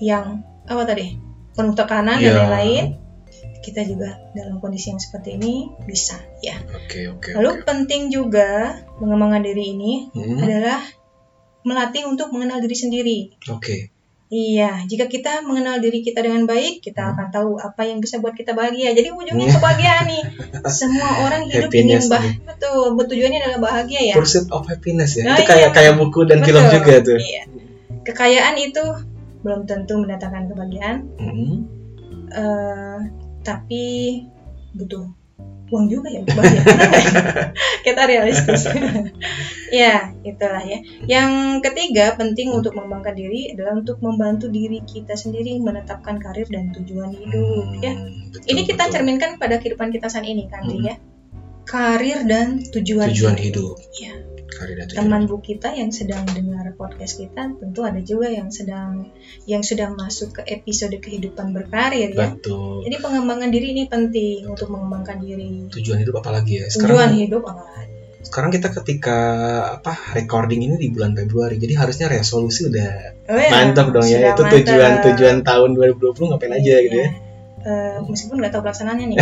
Speaker 2: yang apa tadi penuh tekanan
Speaker 1: Iya.
Speaker 2: dan lain-lain, kita juga dalam kondisi yang seperti ini bisa ya.
Speaker 1: Oke, oke.
Speaker 2: Lalu penting juga mengembangkan diri ini
Speaker 1: Hmm.
Speaker 2: adalah melatih untuk mengenal diri sendiri.
Speaker 1: Oke.
Speaker 2: Iya, jika kita mengenal diri kita dengan baik, kita
Speaker 1: Hmm.
Speaker 2: akan tahu apa yang bisa buat kita bahagia. Jadi ujungnya kebahagiaan nih. [LAUGHS] Semua orang hidup
Speaker 1: Happiness
Speaker 2: ingin bahagia. Betul, tujuannya adalah bahagia ya.
Speaker 1: Pursuit of happiness ya.
Speaker 2: Nah,
Speaker 1: itu
Speaker 2: iya,
Speaker 1: kayak kayak buku dan film
Speaker 2: Betul,
Speaker 1: juga tuh.
Speaker 2: Iya. Kekayaan itu belum tentu mendatangkan kebahagiaan,
Speaker 1: Hmm.
Speaker 2: eh, tapi butuh uang juga ya nggak ya? [LAUGHS] Kita realistis. ya, itulah ya. Yang ketiga, penting untuk mengembangkan diri adalah untuk membantu diri kita sendiri menetapkan karir dan tujuan hidup. Ya,
Speaker 1: Hmm, betul,
Speaker 2: ini kita
Speaker 1: betul.
Speaker 2: cerminkan pada kehidupan kita saat ini, kan,
Speaker 1: Hmm.
Speaker 2: ya. Karir dan tujuan,
Speaker 1: Tujuan hidup.
Speaker 2: Ya. Teman
Speaker 1: hidup.
Speaker 2: bu kita yang sedang dengar podcast kita, tentu ada juga yang sedang yang sudah masuk ke episode kehidupan berkarir ya.
Speaker 1: Betul.
Speaker 2: Jadi pengembangan diri ini penting untuk mengembangkan diri.
Speaker 1: Tujuan hidup apa lagi ya?
Speaker 2: Tujuan
Speaker 1: Sekarang
Speaker 2: hidup apa lagi?
Speaker 1: sekarang kita ketika apa recording ini di bulan Februari. Jadi harusnya resolusi udah
Speaker 2: Oh ya,
Speaker 1: mantap dong ya.
Speaker 2: sudah
Speaker 1: Itu
Speaker 2: mantap.
Speaker 1: tujuan tujuan tahun 2020 ngapain aja gitu ya.
Speaker 2: Eh, meskipun nggak tahu pelaksanaannya nih.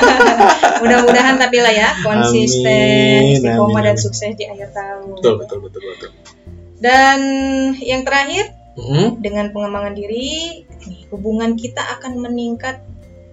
Speaker 2: [LAUGHS] Mudah-mudahan tapi lah ya konsisten, istiqomah dan sukses di akhir tahun.
Speaker 1: Betul, betul, betul, betul.
Speaker 2: Dan yang terakhir
Speaker 1: Hmm.
Speaker 2: dengan pengembangan diri, hubungan kita akan meningkat.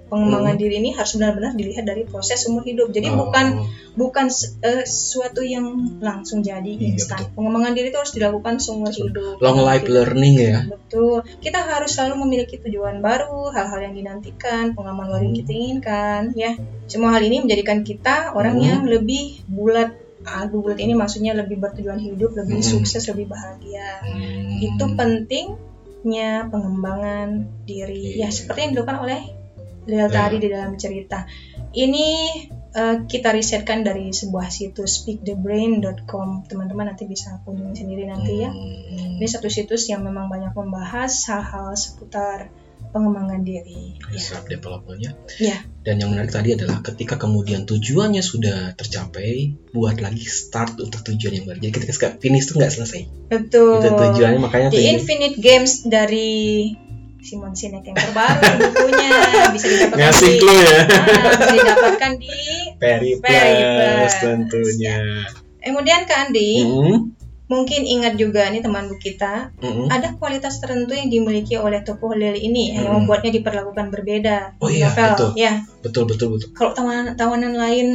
Speaker 2: Pengembangan
Speaker 1: Hmm.
Speaker 2: diri ini harus benar-benar dilihat dari proses umur hidup. Jadi
Speaker 1: Oh,
Speaker 2: bukan bukan eh, sesuatu yang langsung jadi
Speaker 1: Iya,
Speaker 2: instan. Pengembangan diri itu harus dilakukan seumur hidup.
Speaker 1: long life
Speaker 2: Gitu.
Speaker 1: learning ya.
Speaker 2: Betul. Kita harus selalu memiliki tujuan baru, hal-hal yang dinantikan, pengalaman baru yang
Speaker 1: Hmm.
Speaker 2: kita inginkan, ya. Semua hal ini menjadikan kita orang
Speaker 1: Hmm.
Speaker 2: yang lebih bulat. Ah, bulat ini maksudnya lebih bertujuan hidup, lebih
Speaker 1: Hmm.
Speaker 2: sukses, lebih bahagia.
Speaker 1: Hmm.
Speaker 2: Itu pentingnya pengembangan diri. Ya,
Speaker 1: Iya.
Speaker 2: seperti yang dilakukan oleh Lel
Speaker 1: Ya.
Speaker 2: tadi di dalam cerita. Ini eh, kita risetkan dari sebuah situs speakthebrain.com. Teman-teman nanti bisa kunjungi sendiri nanti ya.
Speaker 1: Hmm.
Speaker 2: Ini satu situs yang memang banyak membahas hal-hal seputar pengembangan diri. Ya.
Speaker 1: self developmentnya.
Speaker 2: Ya.
Speaker 1: Dan yang menarik tadi adalah ketika kemudian tujuannya sudah tercapai, buat lagi start untuk tujuan yang baru. Jadi ketika finish tuh nggak selesai.
Speaker 2: Betul.
Speaker 1: Itu tujuannya makanya
Speaker 2: The Infinite Games dari Simon Sinek yang terbaru bukunya bisa didapatkan
Speaker 1: ngasih
Speaker 2: di,
Speaker 1: clue ya.
Speaker 2: Ah, bisa didapatkan di
Speaker 1: Peri
Speaker 2: Peri
Speaker 1: Plus
Speaker 2: Plus.
Speaker 1: tentunya.
Speaker 2: kemudian Kak Andi
Speaker 1: Hmm,
Speaker 2: mungkin ingat juga nih teman buku kita
Speaker 1: hmm.
Speaker 2: ada kualitas tertentu yang dimiliki oleh tokoh Lily ini yang
Speaker 1: Hmm.
Speaker 2: membuatnya diperlakukan berbeda
Speaker 1: Oh iya,
Speaker 2: novel
Speaker 1: betul.
Speaker 2: ya
Speaker 1: Betul betul betul.
Speaker 2: kalau tawanan tawanan lain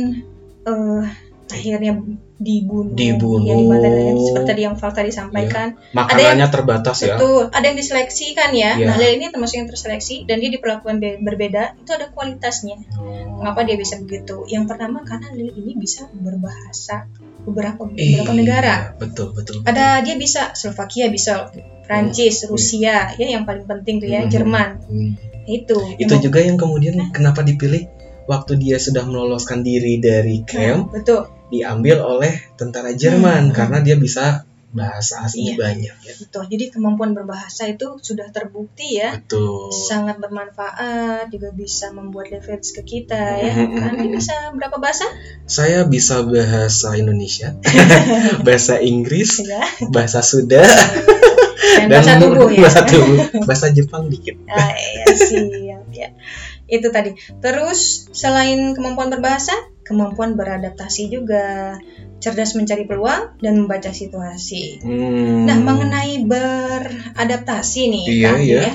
Speaker 2: eh akhirnya dibunuh,
Speaker 1: Dibunuh.
Speaker 2: ya dibantai seperti tadi yang Val tadi sampaikan.
Speaker 1: Makanannya terbatas ya.
Speaker 2: Betul, ada yang diseleksi kan ya.
Speaker 1: Iya.
Speaker 2: Nah, Lel ini termasuk yang terseleksi dan dia diperlakukan be- berbeda, itu ada kualitasnya.
Speaker 1: Oh.
Speaker 2: Mengapa dia bisa begitu? Yang pertama karena Lel ini bisa berbahasa beberapa
Speaker 1: Iya,
Speaker 2: beberapa negara.
Speaker 1: Betul, betul.
Speaker 2: Ada dia bisa Slovakia, bisa Prancis,
Speaker 1: Hmm.
Speaker 2: Rusia, ya yang paling penting tuh ya,
Speaker 1: Hmm.
Speaker 2: Jerman.
Speaker 1: Hmm.
Speaker 2: Itu.
Speaker 1: Itu
Speaker 2: Emang-
Speaker 1: juga yang kemudian kenapa dipilih waktu dia sudah meloloskan diri dari
Speaker 2: Nah,
Speaker 1: camp
Speaker 2: betul.
Speaker 1: Diambil oleh tentara Jerman
Speaker 2: Hmm.
Speaker 1: karena dia bisa bahasa asing
Speaker 2: Iya.
Speaker 1: banyak ya.
Speaker 2: Betul. Jadi kemampuan berbahasa itu sudah terbukti ya.
Speaker 1: Betul.
Speaker 2: sangat bermanfaat juga bisa membuat leverage ke kita ya
Speaker 1: Mhm.
Speaker 2: nanti bisa berapa bahasa
Speaker 1: Saya bisa bahasa Indonesia, [LAUGHS] bahasa Inggris,
Speaker 2: ya
Speaker 1: bahasa Sunda,
Speaker 2: dan, bahasa tubuh ya
Speaker 1: bahasa tubuh, bahasa Jepang dikit.
Speaker 2: ah, iya, siap ya itu tadi terus selain kemampuan berbahasa kemampuan beradaptasi juga cerdas mencari peluang dan membaca situasi
Speaker 1: Hmm.
Speaker 2: nah mengenai beradaptasi nih
Speaker 1: Iya,
Speaker 2: Kak,
Speaker 1: iya.
Speaker 2: ya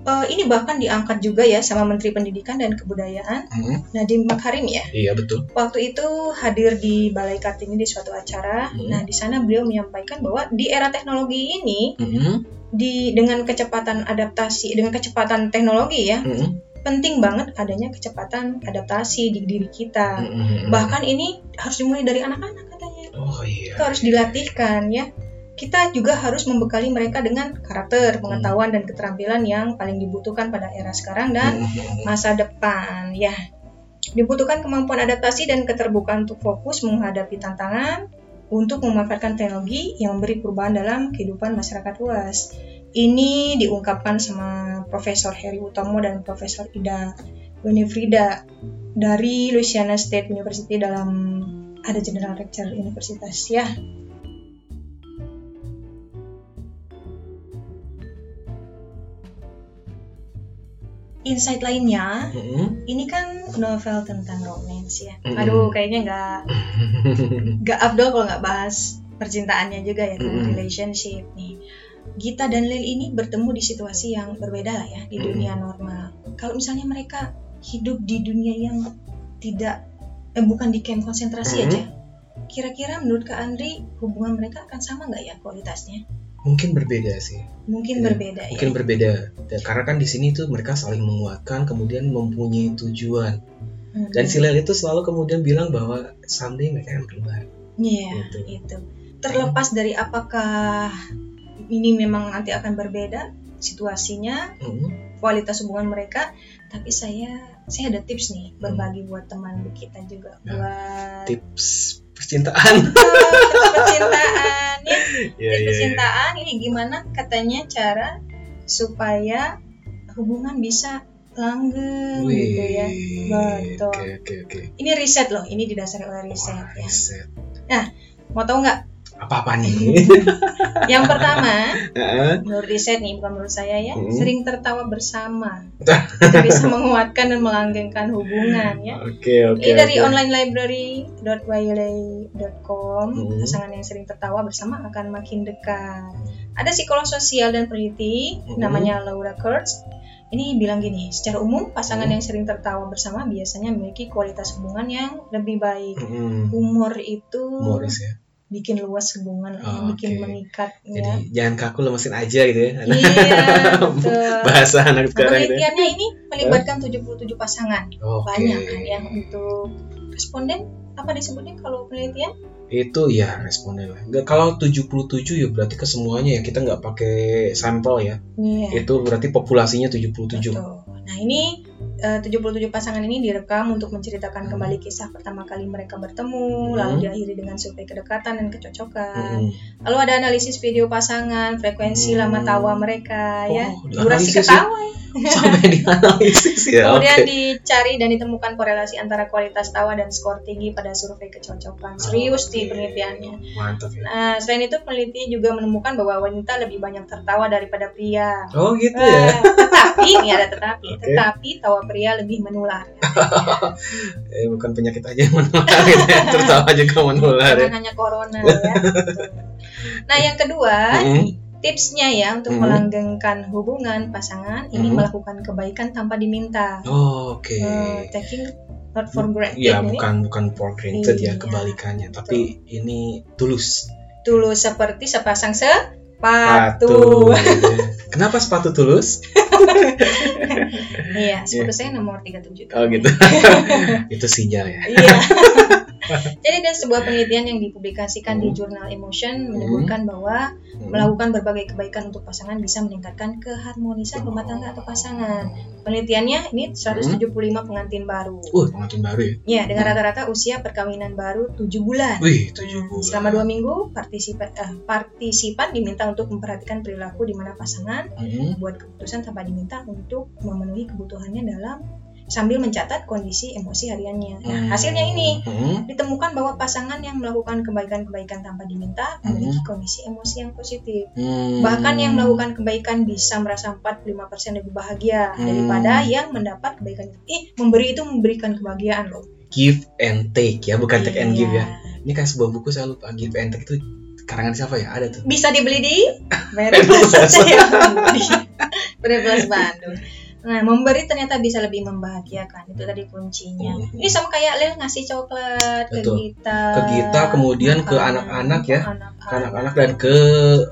Speaker 2: Eh, ini bahkan diangkat juga ya sama Menteri Pendidikan dan Kebudayaan
Speaker 1: Hmm,
Speaker 2: Nadiem Makarim ya
Speaker 1: Iya betul.
Speaker 2: Waktu itu hadir di Balai Kartini di suatu acara.
Speaker 1: Hmm.
Speaker 2: Nah, di sana beliau menyampaikan bahwa di era teknologi ini
Speaker 1: Hmm,
Speaker 2: di dengan kecepatan adaptasi, dengan kecepatan teknologi ya,
Speaker 1: hmm,
Speaker 2: penting banget adanya kecepatan adaptasi di diri kita.
Speaker 1: hmm.
Speaker 2: Bahkan ini harus dimulai dari anak-anak katanya.
Speaker 1: Oh iya.
Speaker 2: Itu harus dilatihkan ya. Kita juga harus membekali mereka dengan karakter, pengetahuan dan keterampilan yang paling dibutuhkan pada era sekarang dan
Speaker 1: Hmm,
Speaker 2: masa depan ya dibutuhkan kemampuan adaptasi dan keterbukaan untuk fokus menghadapi tantangan untuk memanfaatkan teknologi yang memberi perubahan dalam kehidupan masyarakat luas. Ini diungkapkan sama Profesor Heri Utomo dan Profesor Ida Winifrida dari Louisiana State University dalam ada General Lecture Universitas ya. Insight lainnya,
Speaker 1: hmm.
Speaker 2: ini kan novel tentang romance ya.
Speaker 1: Mm-mm.
Speaker 2: Aduh, kayaknya nggak [LAUGHS] nggak abdol kalau nggak bahas percintaannya juga ya,
Speaker 1: Mm-mm.
Speaker 2: relationship nih. Gita dan Lil ini bertemu di situasi yang berbeda lah ya di dunia normal. Kalau misalnya mereka hidup di dunia yang tidak eh, bukan di camp konsentrasi
Speaker 1: Mm-mm.
Speaker 2: aja, kira-kira menurut Kak Andri hubungan mereka akan sama nggak ya kualitasnya?
Speaker 1: Mungkin berbeda sih.
Speaker 2: Mungkin
Speaker 1: Iya,
Speaker 2: berbeda ya.
Speaker 1: Mungkin berbeda. Dan karena kan di sini tuh mereka saling menguatkan, kemudian mempunyai tujuan.
Speaker 2: Mm-mm.
Speaker 1: Dan si Lel itu selalu kemudian bilang bahwa someday mereka akan keluar.
Speaker 2: Iya,
Speaker 1: Gitu.
Speaker 2: itu. Terlepas dari apakah ini memang nanti akan berbeda situasinya,
Speaker 1: Hmm.
Speaker 2: kualitas hubungan mereka, tapi saya saya ada tips nih berbagi buat teman kita juga
Speaker 1: Nah,
Speaker 2: buat
Speaker 1: Tips percintaan. [LAUGHS]
Speaker 2: tips percintaan ya.
Speaker 1: Iya,
Speaker 2: Tips
Speaker 1: iya, iya.
Speaker 2: percintaan ini gimana katanya cara supaya hubungan bisa langgeng gitu ya. Betul.
Speaker 1: Oke, oke, oke.
Speaker 2: Ini riset loh, ini didasari oleh riset
Speaker 1: Wah,
Speaker 2: ya.
Speaker 1: riset.
Speaker 2: Mau tahu nggak?
Speaker 1: Apa-apa nih? [LAUGHS]
Speaker 2: Yang pertama, menurut riset nih bukan menurut saya ya
Speaker 1: Hmm.
Speaker 2: sering tertawa bersama [LAUGHS] itu bisa menguatkan dan melanggengkan hubungan ya
Speaker 1: Oke, oke.
Speaker 2: ini dari
Speaker 1: oke.
Speaker 2: onlinelibrary.wiley.com
Speaker 1: Hmm.
Speaker 2: pasangan yang sering tertawa bersama akan makin dekat ada psikolog sosial dan peneliti
Speaker 1: Hmm.
Speaker 2: namanya Laura Kurtz ini bilang gini secara umum pasangan
Speaker 1: Hmm.
Speaker 2: yang sering tertawa bersama biasanya memiliki kualitas hubungan yang lebih baik
Speaker 1: Mm-mm.
Speaker 2: humor itu
Speaker 1: Humoris ya.
Speaker 2: Bikin luas hubungan
Speaker 1: Oh,
Speaker 2: bikin
Speaker 1: oke.
Speaker 2: mengikat
Speaker 1: Jadi
Speaker 2: ya
Speaker 1: jangan kaku lemesin aja gitu ya.
Speaker 2: iya betul [LAUGHS]
Speaker 1: Bahasa anak
Speaker 2: Nah,
Speaker 1: sekarang gitu ya.
Speaker 2: penelitiannya ini melibatkan 77 pasangan.
Speaker 1: Oke.
Speaker 2: Banyak kan ya untuk responden apa disebutnya kalau penelitian?
Speaker 1: Itu ya responden lah. Nggak, kalau 77 ya berarti ke semuanya ya. Kita nggak pakai sampel ya.
Speaker 2: Iya.
Speaker 1: Itu berarti populasinya 77.
Speaker 2: Betul. Nah, ini eh, 77 pasangan ini direkam untuk menceritakan
Speaker 1: Hmm.
Speaker 2: kembali kisah pertama kali mereka bertemu,
Speaker 1: Hmm.
Speaker 2: lalu diakhiri dengan survei kedekatan dan kecocokan.
Speaker 1: Mm-mm.
Speaker 2: Lalu ada analisis video pasangan, frekuensi
Speaker 1: Hmm.
Speaker 2: lama tawa mereka ya,
Speaker 1: Oh,
Speaker 2: durasi
Speaker 1: ya?
Speaker 2: ketawa ya. [LAUGHS]
Speaker 1: Sampai dianalisis ya.
Speaker 2: Kemudian
Speaker 1: Oke.
Speaker 2: dicari dan ditemukan korelasi antara kualitas tawa dan skor tinggi pada survei kecocokan. Serius
Speaker 1: Oke.
Speaker 2: di penelitiannya.
Speaker 1: Mantap ya.
Speaker 2: Nah, selain itu peneliti juga menemukan bahwa wanita lebih banyak tertawa daripada pria.
Speaker 1: Oh gitu
Speaker 2: Eh,
Speaker 1: ya.
Speaker 2: tetapi, ini ada tetapi,
Speaker 1: Oke.
Speaker 2: tetapi tawa pria lebih menular. [LAUGHS]
Speaker 1: Eh, bukan penyakit aja yang menular gitu ya. [LAUGHS] Tertawa juga menular ya.
Speaker 2: Jangan hanya corona ya. [LAUGHS] Nah, yang kedua,
Speaker 1: Mm-mm.
Speaker 2: tipsnya ya untuk
Speaker 1: Mm-mm.
Speaker 2: melanggengkan hubungan pasangan ini
Speaker 1: Mm-mm.
Speaker 2: melakukan kebaikan tanpa diminta.
Speaker 1: Oh, Oke.
Speaker 2: Eh, taking not for granted
Speaker 1: Iya,
Speaker 2: ini
Speaker 1: bukan bukan for granted ya
Speaker 2: Iya,
Speaker 1: kebalikannya, tapi ini tulus.
Speaker 2: tulus seperti sepasang sepatu
Speaker 1: Sepatu. Kenapa sepatu tulus?
Speaker 2: iya sepatu saya nomor 37
Speaker 1: Oh gitu. [LAUGHS] Itu sinyal ya.
Speaker 2: Iya. [LAUGHS] [LAUGHS] Jadi ada sebuah penelitian yang dipublikasikan di
Speaker 1: Hmm.
Speaker 2: jurnal Emotion menyebutkan bahwa
Speaker 1: Hmm.
Speaker 2: melakukan berbagai kebaikan untuk pasangan bisa meningkatkan keharmonisan rumah tangga atau pasangan. Penelitiannya ini 175 pengantin baru.
Speaker 1: Uh, pengantin baru ya.
Speaker 2: Ya, dengan rata-rata usia perkawinan baru 7 bulan.
Speaker 1: Wih, tujuh bulan.
Speaker 2: Selama dua minggu, partisipan, eh, partisipan diminta untuk memperhatikan perilaku di mana pasangan
Speaker 1: Hmm.
Speaker 2: buat keputusan tanpa diminta untuk memenuhi kebutuhannya dalam sambil mencatat kondisi emosi hariannya. Nah,
Speaker 1: Hmm.
Speaker 2: hasilnya ini
Speaker 1: Hmm.
Speaker 2: ditemukan bahwa pasangan yang melakukan kebaikan-kebaikan tanpa diminta memiliki kondisi emosi yang positif.
Speaker 1: Hmm.
Speaker 2: Bahkan yang melakukan kebaikan bisa merasa 45% lebih bahagia
Speaker 1: Hmm.
Speaker 2: daripada yang mendapat kebaikan. Ih, memberi itu memberikan kebahagiaan loh.
Speaker 1: give and take ya, bukan take and give
Speaker 2: Iya.
Speaker 1: ya. Ini kayak sebuah buku saya lupa give and take itu karangan siapa ya? Ada tuh.
Speaker 2: Bisa dibeli di [LAUGHS]
Speaker 1: Plaza
Speaker 2: Bandung. Nah, memberi ternyata bisa lebih membahagiakan. Itu tadi kuncinya.
Speaker 1: Mhm.
Speaker 2: Ini sama kayak Lil ngasih coklat ke
Speaker 1: Betul.
Speaker 2: kita.
Speaker 1: Ke kita, kemudian ke anak-anak ya.
Speaker 2: ke anak-anak.
Speaker 1: Ke dan ke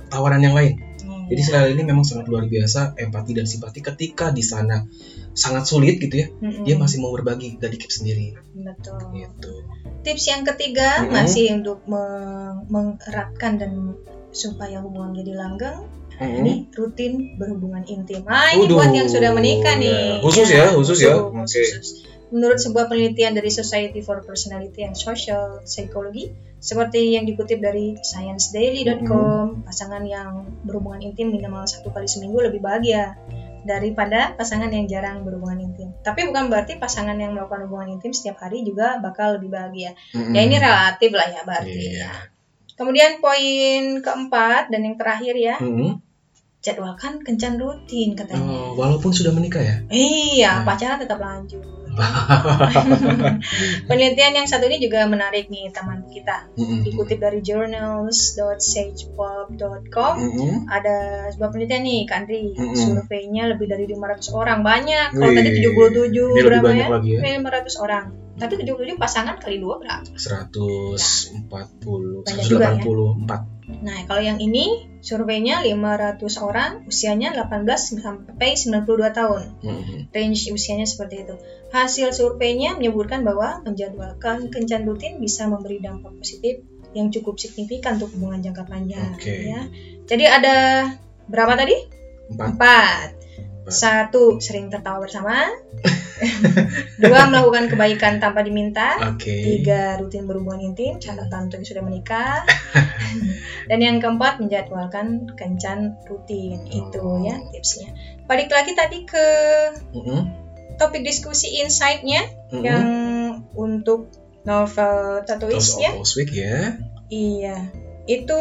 Speaker 1: tawaran yang lain.
Speaker 2: Iya.
Speaker 1: Jadi selain ini memang sangat luar biasa empati dan simpati ketika di sana sangat sulit gitu ya.
Speaker 2: Mm-mm.
Speaker 1: Dia masih mau berbagi, gak dikip sendiri
Speaker 2: betul.
Speaker 1: gitu.
Speaker 2: Tips yang ketiga
Speaker 1: Mhm.
Speaker 2: masih untuk meng- mengeratkan dan supaya hubungan jadi langgeng.
Speaker 1: Hmm.
Speaker 2: Ini rutin berhubungan intim. Ah, ini
Speaker 1: Waduh,
Speaker 2: buat yang sudah menikah nih.
Speaker 1: ya. Khusus ya, khusus ya.
Speaker 2: khusus,
Speaker 1: Oke.
Speaker 2: Menurut sebuah penelitian dari Society for Personality and Social Psychology, seperti yang dikutip dari ScienceDaily.com, pasangan yang berhubungan intim minimal satu kali seminggu lebih bahagia daripada pasangan yang jarang berhubungan intim. Tapi bukan berarti pasangan yang melakukan hubungan intim setiap hari juga bakal lebih bahagia.
Speaker 1: Mm-mm.
Speaker 2: Ya ini relatif lah ya berarti.
Speaker 1: Iya.
Speaker 2: ya. Kemudian poin keempat dan yang terakhir ya,
Speaker 1: Mm-mm.
Speaker 2: Jadwalkan kencan rutin katanya.
Speaker 1: Oh, walaupun sudah menikah ya.
Speaker 2: Iya,
Speaker 1: Nah.
Speaker 2: pacaran tetap lanjut. [LAUGHS] Penelitian yang satu ini juga menarik nih teman kita.
Speaker 1: Mm-mm.
Speaker 2: Dikutip dari journals.sagepub.com
Speaker 1: Mm-mm.
Speaker 2: ada sebuah penelitian nih, Kandri.
Speaker 1: Mm-mm.
Speaker 2: Surveinya lebih dari 500 orang. Banyak. Kalau tadi 77
Speaker 1: ini
Speaker 2: berapa ya?
Speaker 1: lagi ya.
Speaker 2: Ini 500 orang. Tapi 77 pasangan kali dua berapa?
Speaker 1: 140,
Speaker 2: Banyak juga ya.
Speaker 1: 184.
Speaker 2: Nah, kalau yang ini surveinya 500 orang, usianya 18 sampai 92 tahun.
Speaker 1: Mm-mm.
Speaker 2: range usianya seperti itu. Hasil surveinya menyebutkan bahwa menjadwalkan kencan rutin bisa memberi dampak positif yang cukup signifikan untuk hubungan jangka panjang.
Speaker 1: Oke.
Speaker 2: Ya. Jadi ada berapa tadi?
Speaker 1: Empat.
Speaker 2: Empat. Satu, sering tertawa bersama. [LAUGHS] Dua, melakukan kebaikan tanpa diminta.
Speaker 1: Oke.
Speaker 2: Tiga, rutin berhubungan intim. Catatan untuk yang sudah menikah. [LAUGHS] Dan yang keempat, menjadwalkan kencan rutin. Itu ya tipsnya. Balik lagi tadi ke
Speaker 1: Mm-mm.
Speaker 2: topik diskusi insight-nya
Speaker 1: Mm-mm.
Speaker 2: yang untuk novel
Speaker 1: of Oswick ya.
Speaker 2: Iya. Itu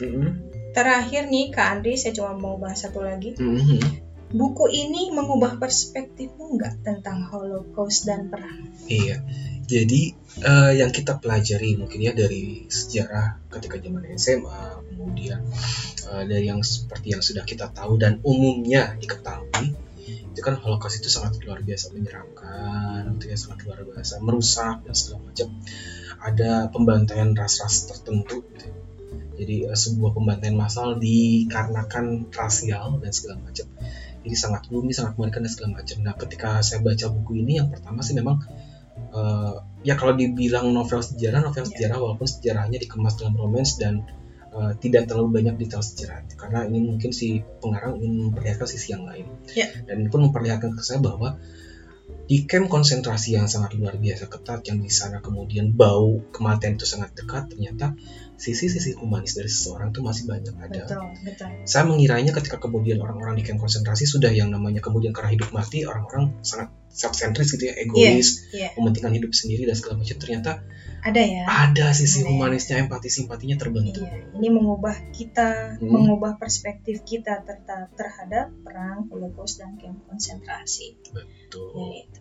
Speaker 1: Mm-mm.
Speaker 2: terakhir nih Kak Andri, saya cuma mau bahas satu lagi.
Speaker 1: Mm-mm.
Speaker 2: Buku ini mengubah perspektifmu nggak tentang Holocaust dan perang?
Speaker 1: Iya. Jadi eh, yang kita pelajari mungkin ya dari sejarah ketika zaman SMA, kemudian eh, dari yang seperti yang sudah kita tahu dan umumnya diketahui, itu kan Holocaust itu sangat luar biasa menyeramkan, itu ya sangat luar biasa merusak dan segala macam. Ada pembantaian ras-ras tertentu. gitu. Jadi eh, sebuah pembantaian massal dikarenakan rasial dan segala macam. Jadi sangat gloomy, sangat mengerikan dan segala macam. Nah, ketika saya baca buku ini, yang pertama sih memang eh, ya kalau dibilang novel sejarah, novel sejarah walaupun sejarahnya dikemas dalam romance dan eh, tidak terlalu banyak detail sejarah karena ini mungkin si pengarang ingin memperlihatkan sisi yang lain
Speaker 2: Ya.
Speaker 1: dan ini pun memperlihatkan ke saya bahwa di camp konsentrasi yang sangat luar biasa ketat yang di sana kemudian bau kematian itu sangat dekat ternyata sisi-sisi humanis dari seseorang itu masih banyak ada
Speaker 2: Betul, betul.
Speaker 1: saya mengiranya ketika kemudian orang-orang di camp konsentrasi sudah yang namanya kemudian karena hidup mati orang-orang sangat self-centris gitu ya egois
Speaker 2: Iya,
Speaker 1: mementingkan hidup sendiri dan segala macam ternyata
Speaker 2: ada ya.
Speaker 1: ada sisi
Speaker 2: Ada ya.
Speaker 1: humanisnya empati simpatinya terbentuk
Speaker 2: Iya, ini mengubah kita,
Speaker 1: Hmm.
Speaker 2: mengubah perspektif kita terta- terhadap perang, Holocaust dan kamp konsentrasi.
Speaker 1: betul
Speaker 2: Ya, itu.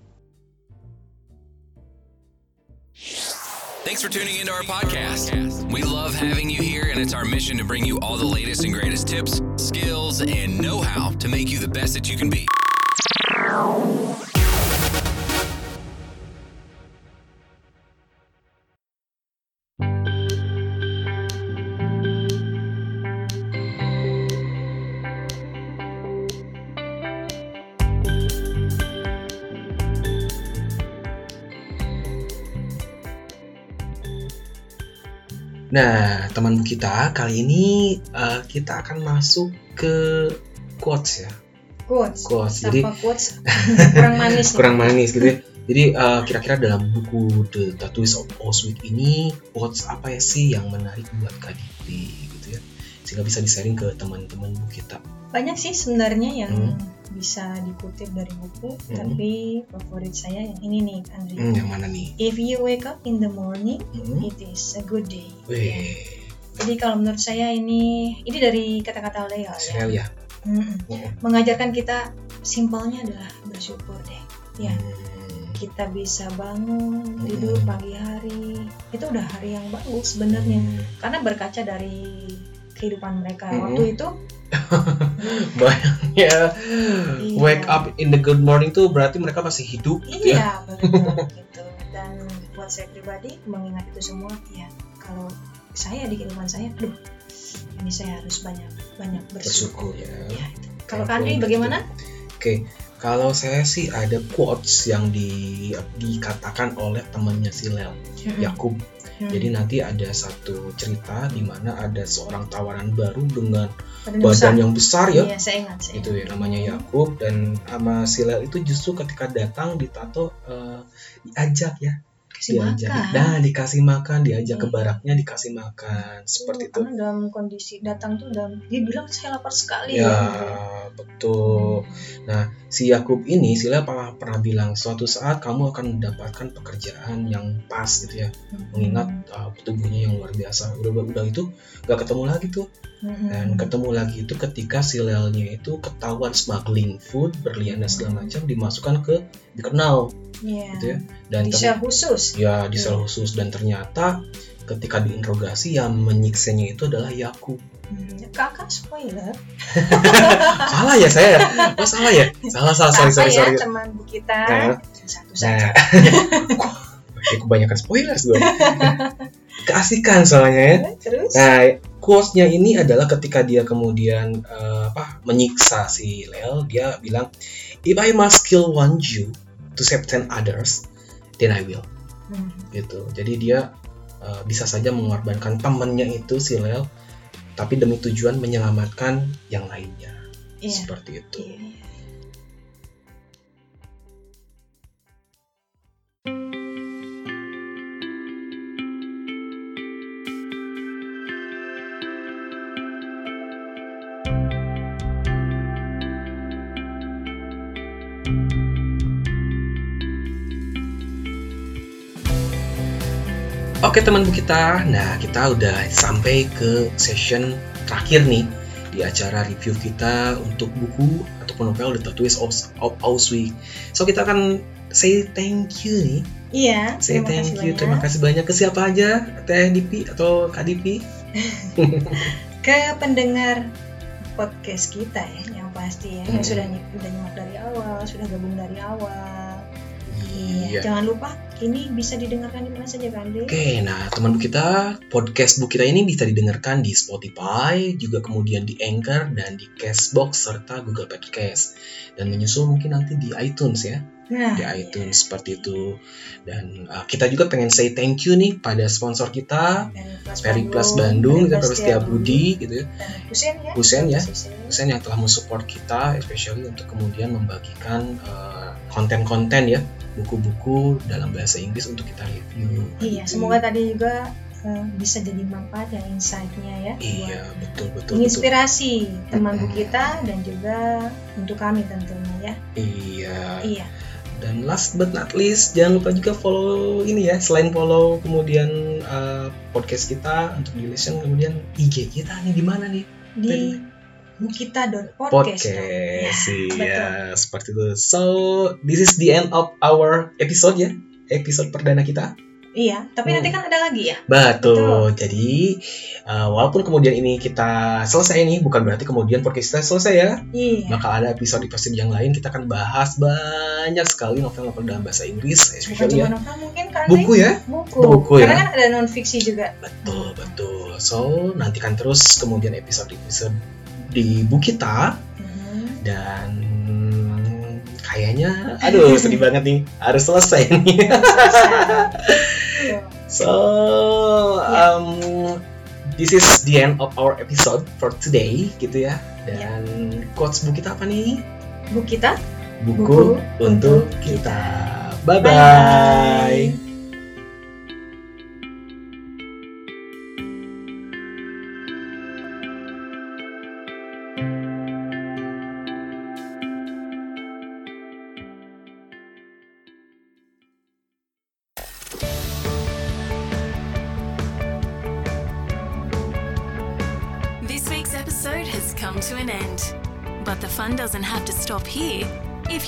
Speaker 5: Thanks for tuning into our podcast. We love having you here, and it's our mission to bring you all the latest and greatest tips, skills, and know how to make you the best that you can be.
Speaker 1: Nah, teman kita kali ini uh, kita akan masuk ke quotes ya.
Speaker 2: Quotes.
Speaker 1: Quotes.
Speaker 2: Tanpa
Speaker 1: Jadi
Speaker 2: quotes [LAUGHS] kurang manis. nih.
Speaker 1: kurang manis gitu ya. Jadi uh, kira-kira dalam buku The Tattoos of Auschwitz ini quotes apa ya sih yang menarik buat KDP gitu ya. Sehingga bisa di-sharing ke teman-teman kita.
Speaker 2: Banyak sih sebenarnya yang
Speaker 1: Hmm.
Speaker 2: Bisa dikutip dari buku,
Speaker 1: Hmm.
Speaker 2: tapi favorit saya yang ini nih, Andri.
Speaker 1: Hmm, yang mana nih?
Speaker 2: If you wake up in the morning,
Speaker 1: Hmm.
Speaker 2: it is a good day.
Speaker 1: Wih,
Speaker 2: Jadi kalau menurut saya ini ini dari kata-kata Leo ya.
Speaker 1: ya.
Speaker 2: Mm-mm.
Speaker 1: Hmm.
Speaker 2: Mengajarkan kita simpelnya adalah bersyukur deh. Ya,
Speaker 1: Hmm.
Speaker 2: kita bisa bangun, tidur
Speaker 1: Hmm.
Speaker 2: pagi hari. Itu udah hari yang bagus sebenarnya.
Speaker 1: Hmm.
Speaker 2: Karena berkaca dari kehidupan mereka
Speaker 1: Hmm.
Speaker 2: waktu itu [LAUGHS]
Speaker 1: Bayangnya
Speaker 2: Iya.
Speaker 1: wake up in the good morning tuh berarti mereka masih hidup gitu ya.
Speaker 2: Iya, betul gitu. Dan buat saya pribadi mengingat itu semua, ya kalau saya di kehidupan saya, aduh, ini saya harus banyak banyak bersyukur.
Speaker 1: Bersyukur ya.
Speaker 2: Ya, itu. Kalau Kandi
Speaker 1: gitu.
Speaker 2: bagaimana?
Speaker 1: Oke, kalau saya sih ada quotes yang di, dikatakan oleh temannya si Lel, Yakub.
Speaker 2: Hmm.
Speaker 1: Jadi nanti ada satu cerita di mana ada seorang tawanan baru dengan
Speaker 2: Badan
Speaker 1: badan yang besar ya.
Speaker 2: Iya, saya ingat. Saya
Speaker 1: Itu ya namanya Yakub dan sama si Lel itu justru ketika datang ditato eh, diajak ya.
Speaker 2: Kasih
Speaker 1: diajak.
Speaker 2: makan.
Speaker 1: Nah, dikasih makan, diajak ke
Speaker 2: Iya.
Speaker 1: baraknya dikasih makan. Seperti itu.
Speaker 2: Karena dalam kondisi datang tuh dalam dia bilang saya lapar sekali.
Speaker 1: Ya, betul. Nah, si Yakub ini, sila pernah, pernah bilang suatu saat kamu akan mendapatkan pekerjaan yang pas gitu ya.
Speaker 2: Hmm.
Speaker 1: Mengingat uh, tubuhnya yang luar biasa. Udah udah itu gak ketemu lagi tuh.
Speaker 2: Hmm.
Speaker 1: Dan ketemu lagi itu ketika si Lelnya itu ketahuan smuggling food, berlian dan segala macam dimasukkan ke dikenal
Speaker 2: Iya.
Speaker 1: gitu ya. Dan
Speaker 2: Di sel khusus.
Speaker 1: ya di sel khusus dan ternyata ketika diinterogasi yang menyiksanya itu adalah Yakub.
Speaker 2: Hmm. Kakak spoiler. [LAUGHS]
Speaker 1: salah ya saya ya? Oh salah ya? [LAUGHS] Salah salah sorry sorry sorry.
Speaker 2: ya teman kita.
Speaker 1: Nah.
Speaker 2: Satu saja.
Speaker 1: Nah, [LAUGHS] ya kebanyakan spoilers gue. Keasikan soalnya ya.
Speaker 2: Terus?
Speaker 1: Nah, quotes-nya ini adalah ketika dia kemudian eh, apa menyiksa si Lel, dia bilang, "If I must kill one Jew to save ten others, then I will."
Speaker 2: Hmm.
Speaker 1: Gitu. Jadi dia eh, bisa saja mengorbankan temannya itu si Lel, tapi demi tujuan menyelamatkan yang lainnya.
Speaker 2: Iya.
Speaker 1: Seperti itu.
Speaker 2: Iya.
Speaker 1: Oke teman bu kita, nah kita udah sampai ke session terakhir nih di acara review kita untuk buku ataupun novel The Tattoos of, of Auschwitz. So kita akan say thank you nih,
Speaker 2: Iya.
Speaker 1: say
Speaker 2: terima
Speaker 1: thank
Speaker 2: kasih
Speaker 1: you,
Speaker 2: banyak.
Speaker 1: terima kasih banyak ke siapa aja, Teh Dipi atau Kak Dipi? [LAUGHS]
Speaker 2: Ke pendengar podcast kita ya, yang pasti ya, yang
Speaker 1: Hmm.
Speaker 2: sudah ny- udah nyimak dari awal, sudah gabung dari awal.
Speaker 1: Iya.
Speaker 2: Jangan lupa ini bisa didengarkan di mana saja kan?
Speaker 1: Oke, nah teman kita, podcast bu kita ini bisa didengarkan di Spotify, juga kemudian di Anchor dan di Castbox serta Google Podcast. Dan menyusul mungkin nanti di iTunes ya.
Speaker 2: Nah,
Speaker 1: di iTunes seperti itu dan uh, kita juga pengen say thank you nih pada sponsor kita Ferry Plus Bandung kita Setia Budi gitu ya
Speaker 2: dan Husen ya.
Speaker 1: Husen ya.
Speaker 2: Husen.
Speaker 1: Yang telah mensupport kita especially untuk kemudian membagikan uh, konten-konten ya buku-buku dalam bahasa Inggris untuk kita review
Speaker 2: Iya,
Speaker 1: Gitu.
Speaker 2: semoga tadi juga eh, bisa jadi manfaat yang insight-nya ya.
Speaker 1: iya betul betul betul
Speaker 2: menginspirasi teman bu
Speaker 1: Mm-mm.
Speaker 2: kita dan juga untuk kami tentunya ya.
Speaker 1: iya
Speaker 2: Iya.
Speaker 1: Dan last but not least jangan lupa juga follow ini ya selain follow kemudian uh, podcast kita untuk di listen kemudian IG kita nih di mana nih
Speaker 2: Di bukita.podcast.
Speaker 1: podcast
Speaker 2: dong. Ya,
Speaker 1: iya seperti itu so this is the end of our episode ya episode perdana kita
Speaker 2: Iya, tapi
Speaker 1: Hmm.
Speaker 2: nanti kan ada lagi ya.
Speaker 1: betul jadi uh, walaupun kemudian ini kita selesai nih bukan berarti kemudian podcast kita selesai ya
Speaker 2: Iya.
Speaker 1: bakal ada episode-episode yang lain kita akan bahas banyak sekali novel-novel dalam bahasa Inggris especially ya
Speaker 2: novel mungkin kan
Speaker 1: buku ya
Speaker 2: Buku.
Speaker 1: Buku ya.
Speaker 2: Karena kan ada non fiksi juga.
Speaker 1: Betul, betul. So, nantikan terus kemudian episode-episode di buku kita
Speaker 2: Hmm.
Speaker 1: dan kayaknya aduh sedih [LAUGHS] banget nih harus selesai nih. So, um, this is the end of our episode for today, gitu ya. Dan quotes buku kita apa nih?
Speaker 2: Bu kita
Speaker 1: Buku,
Speaker 2: Buku
Speaker 1: untuk kita. Bye bye.
Speaker 2: Bye.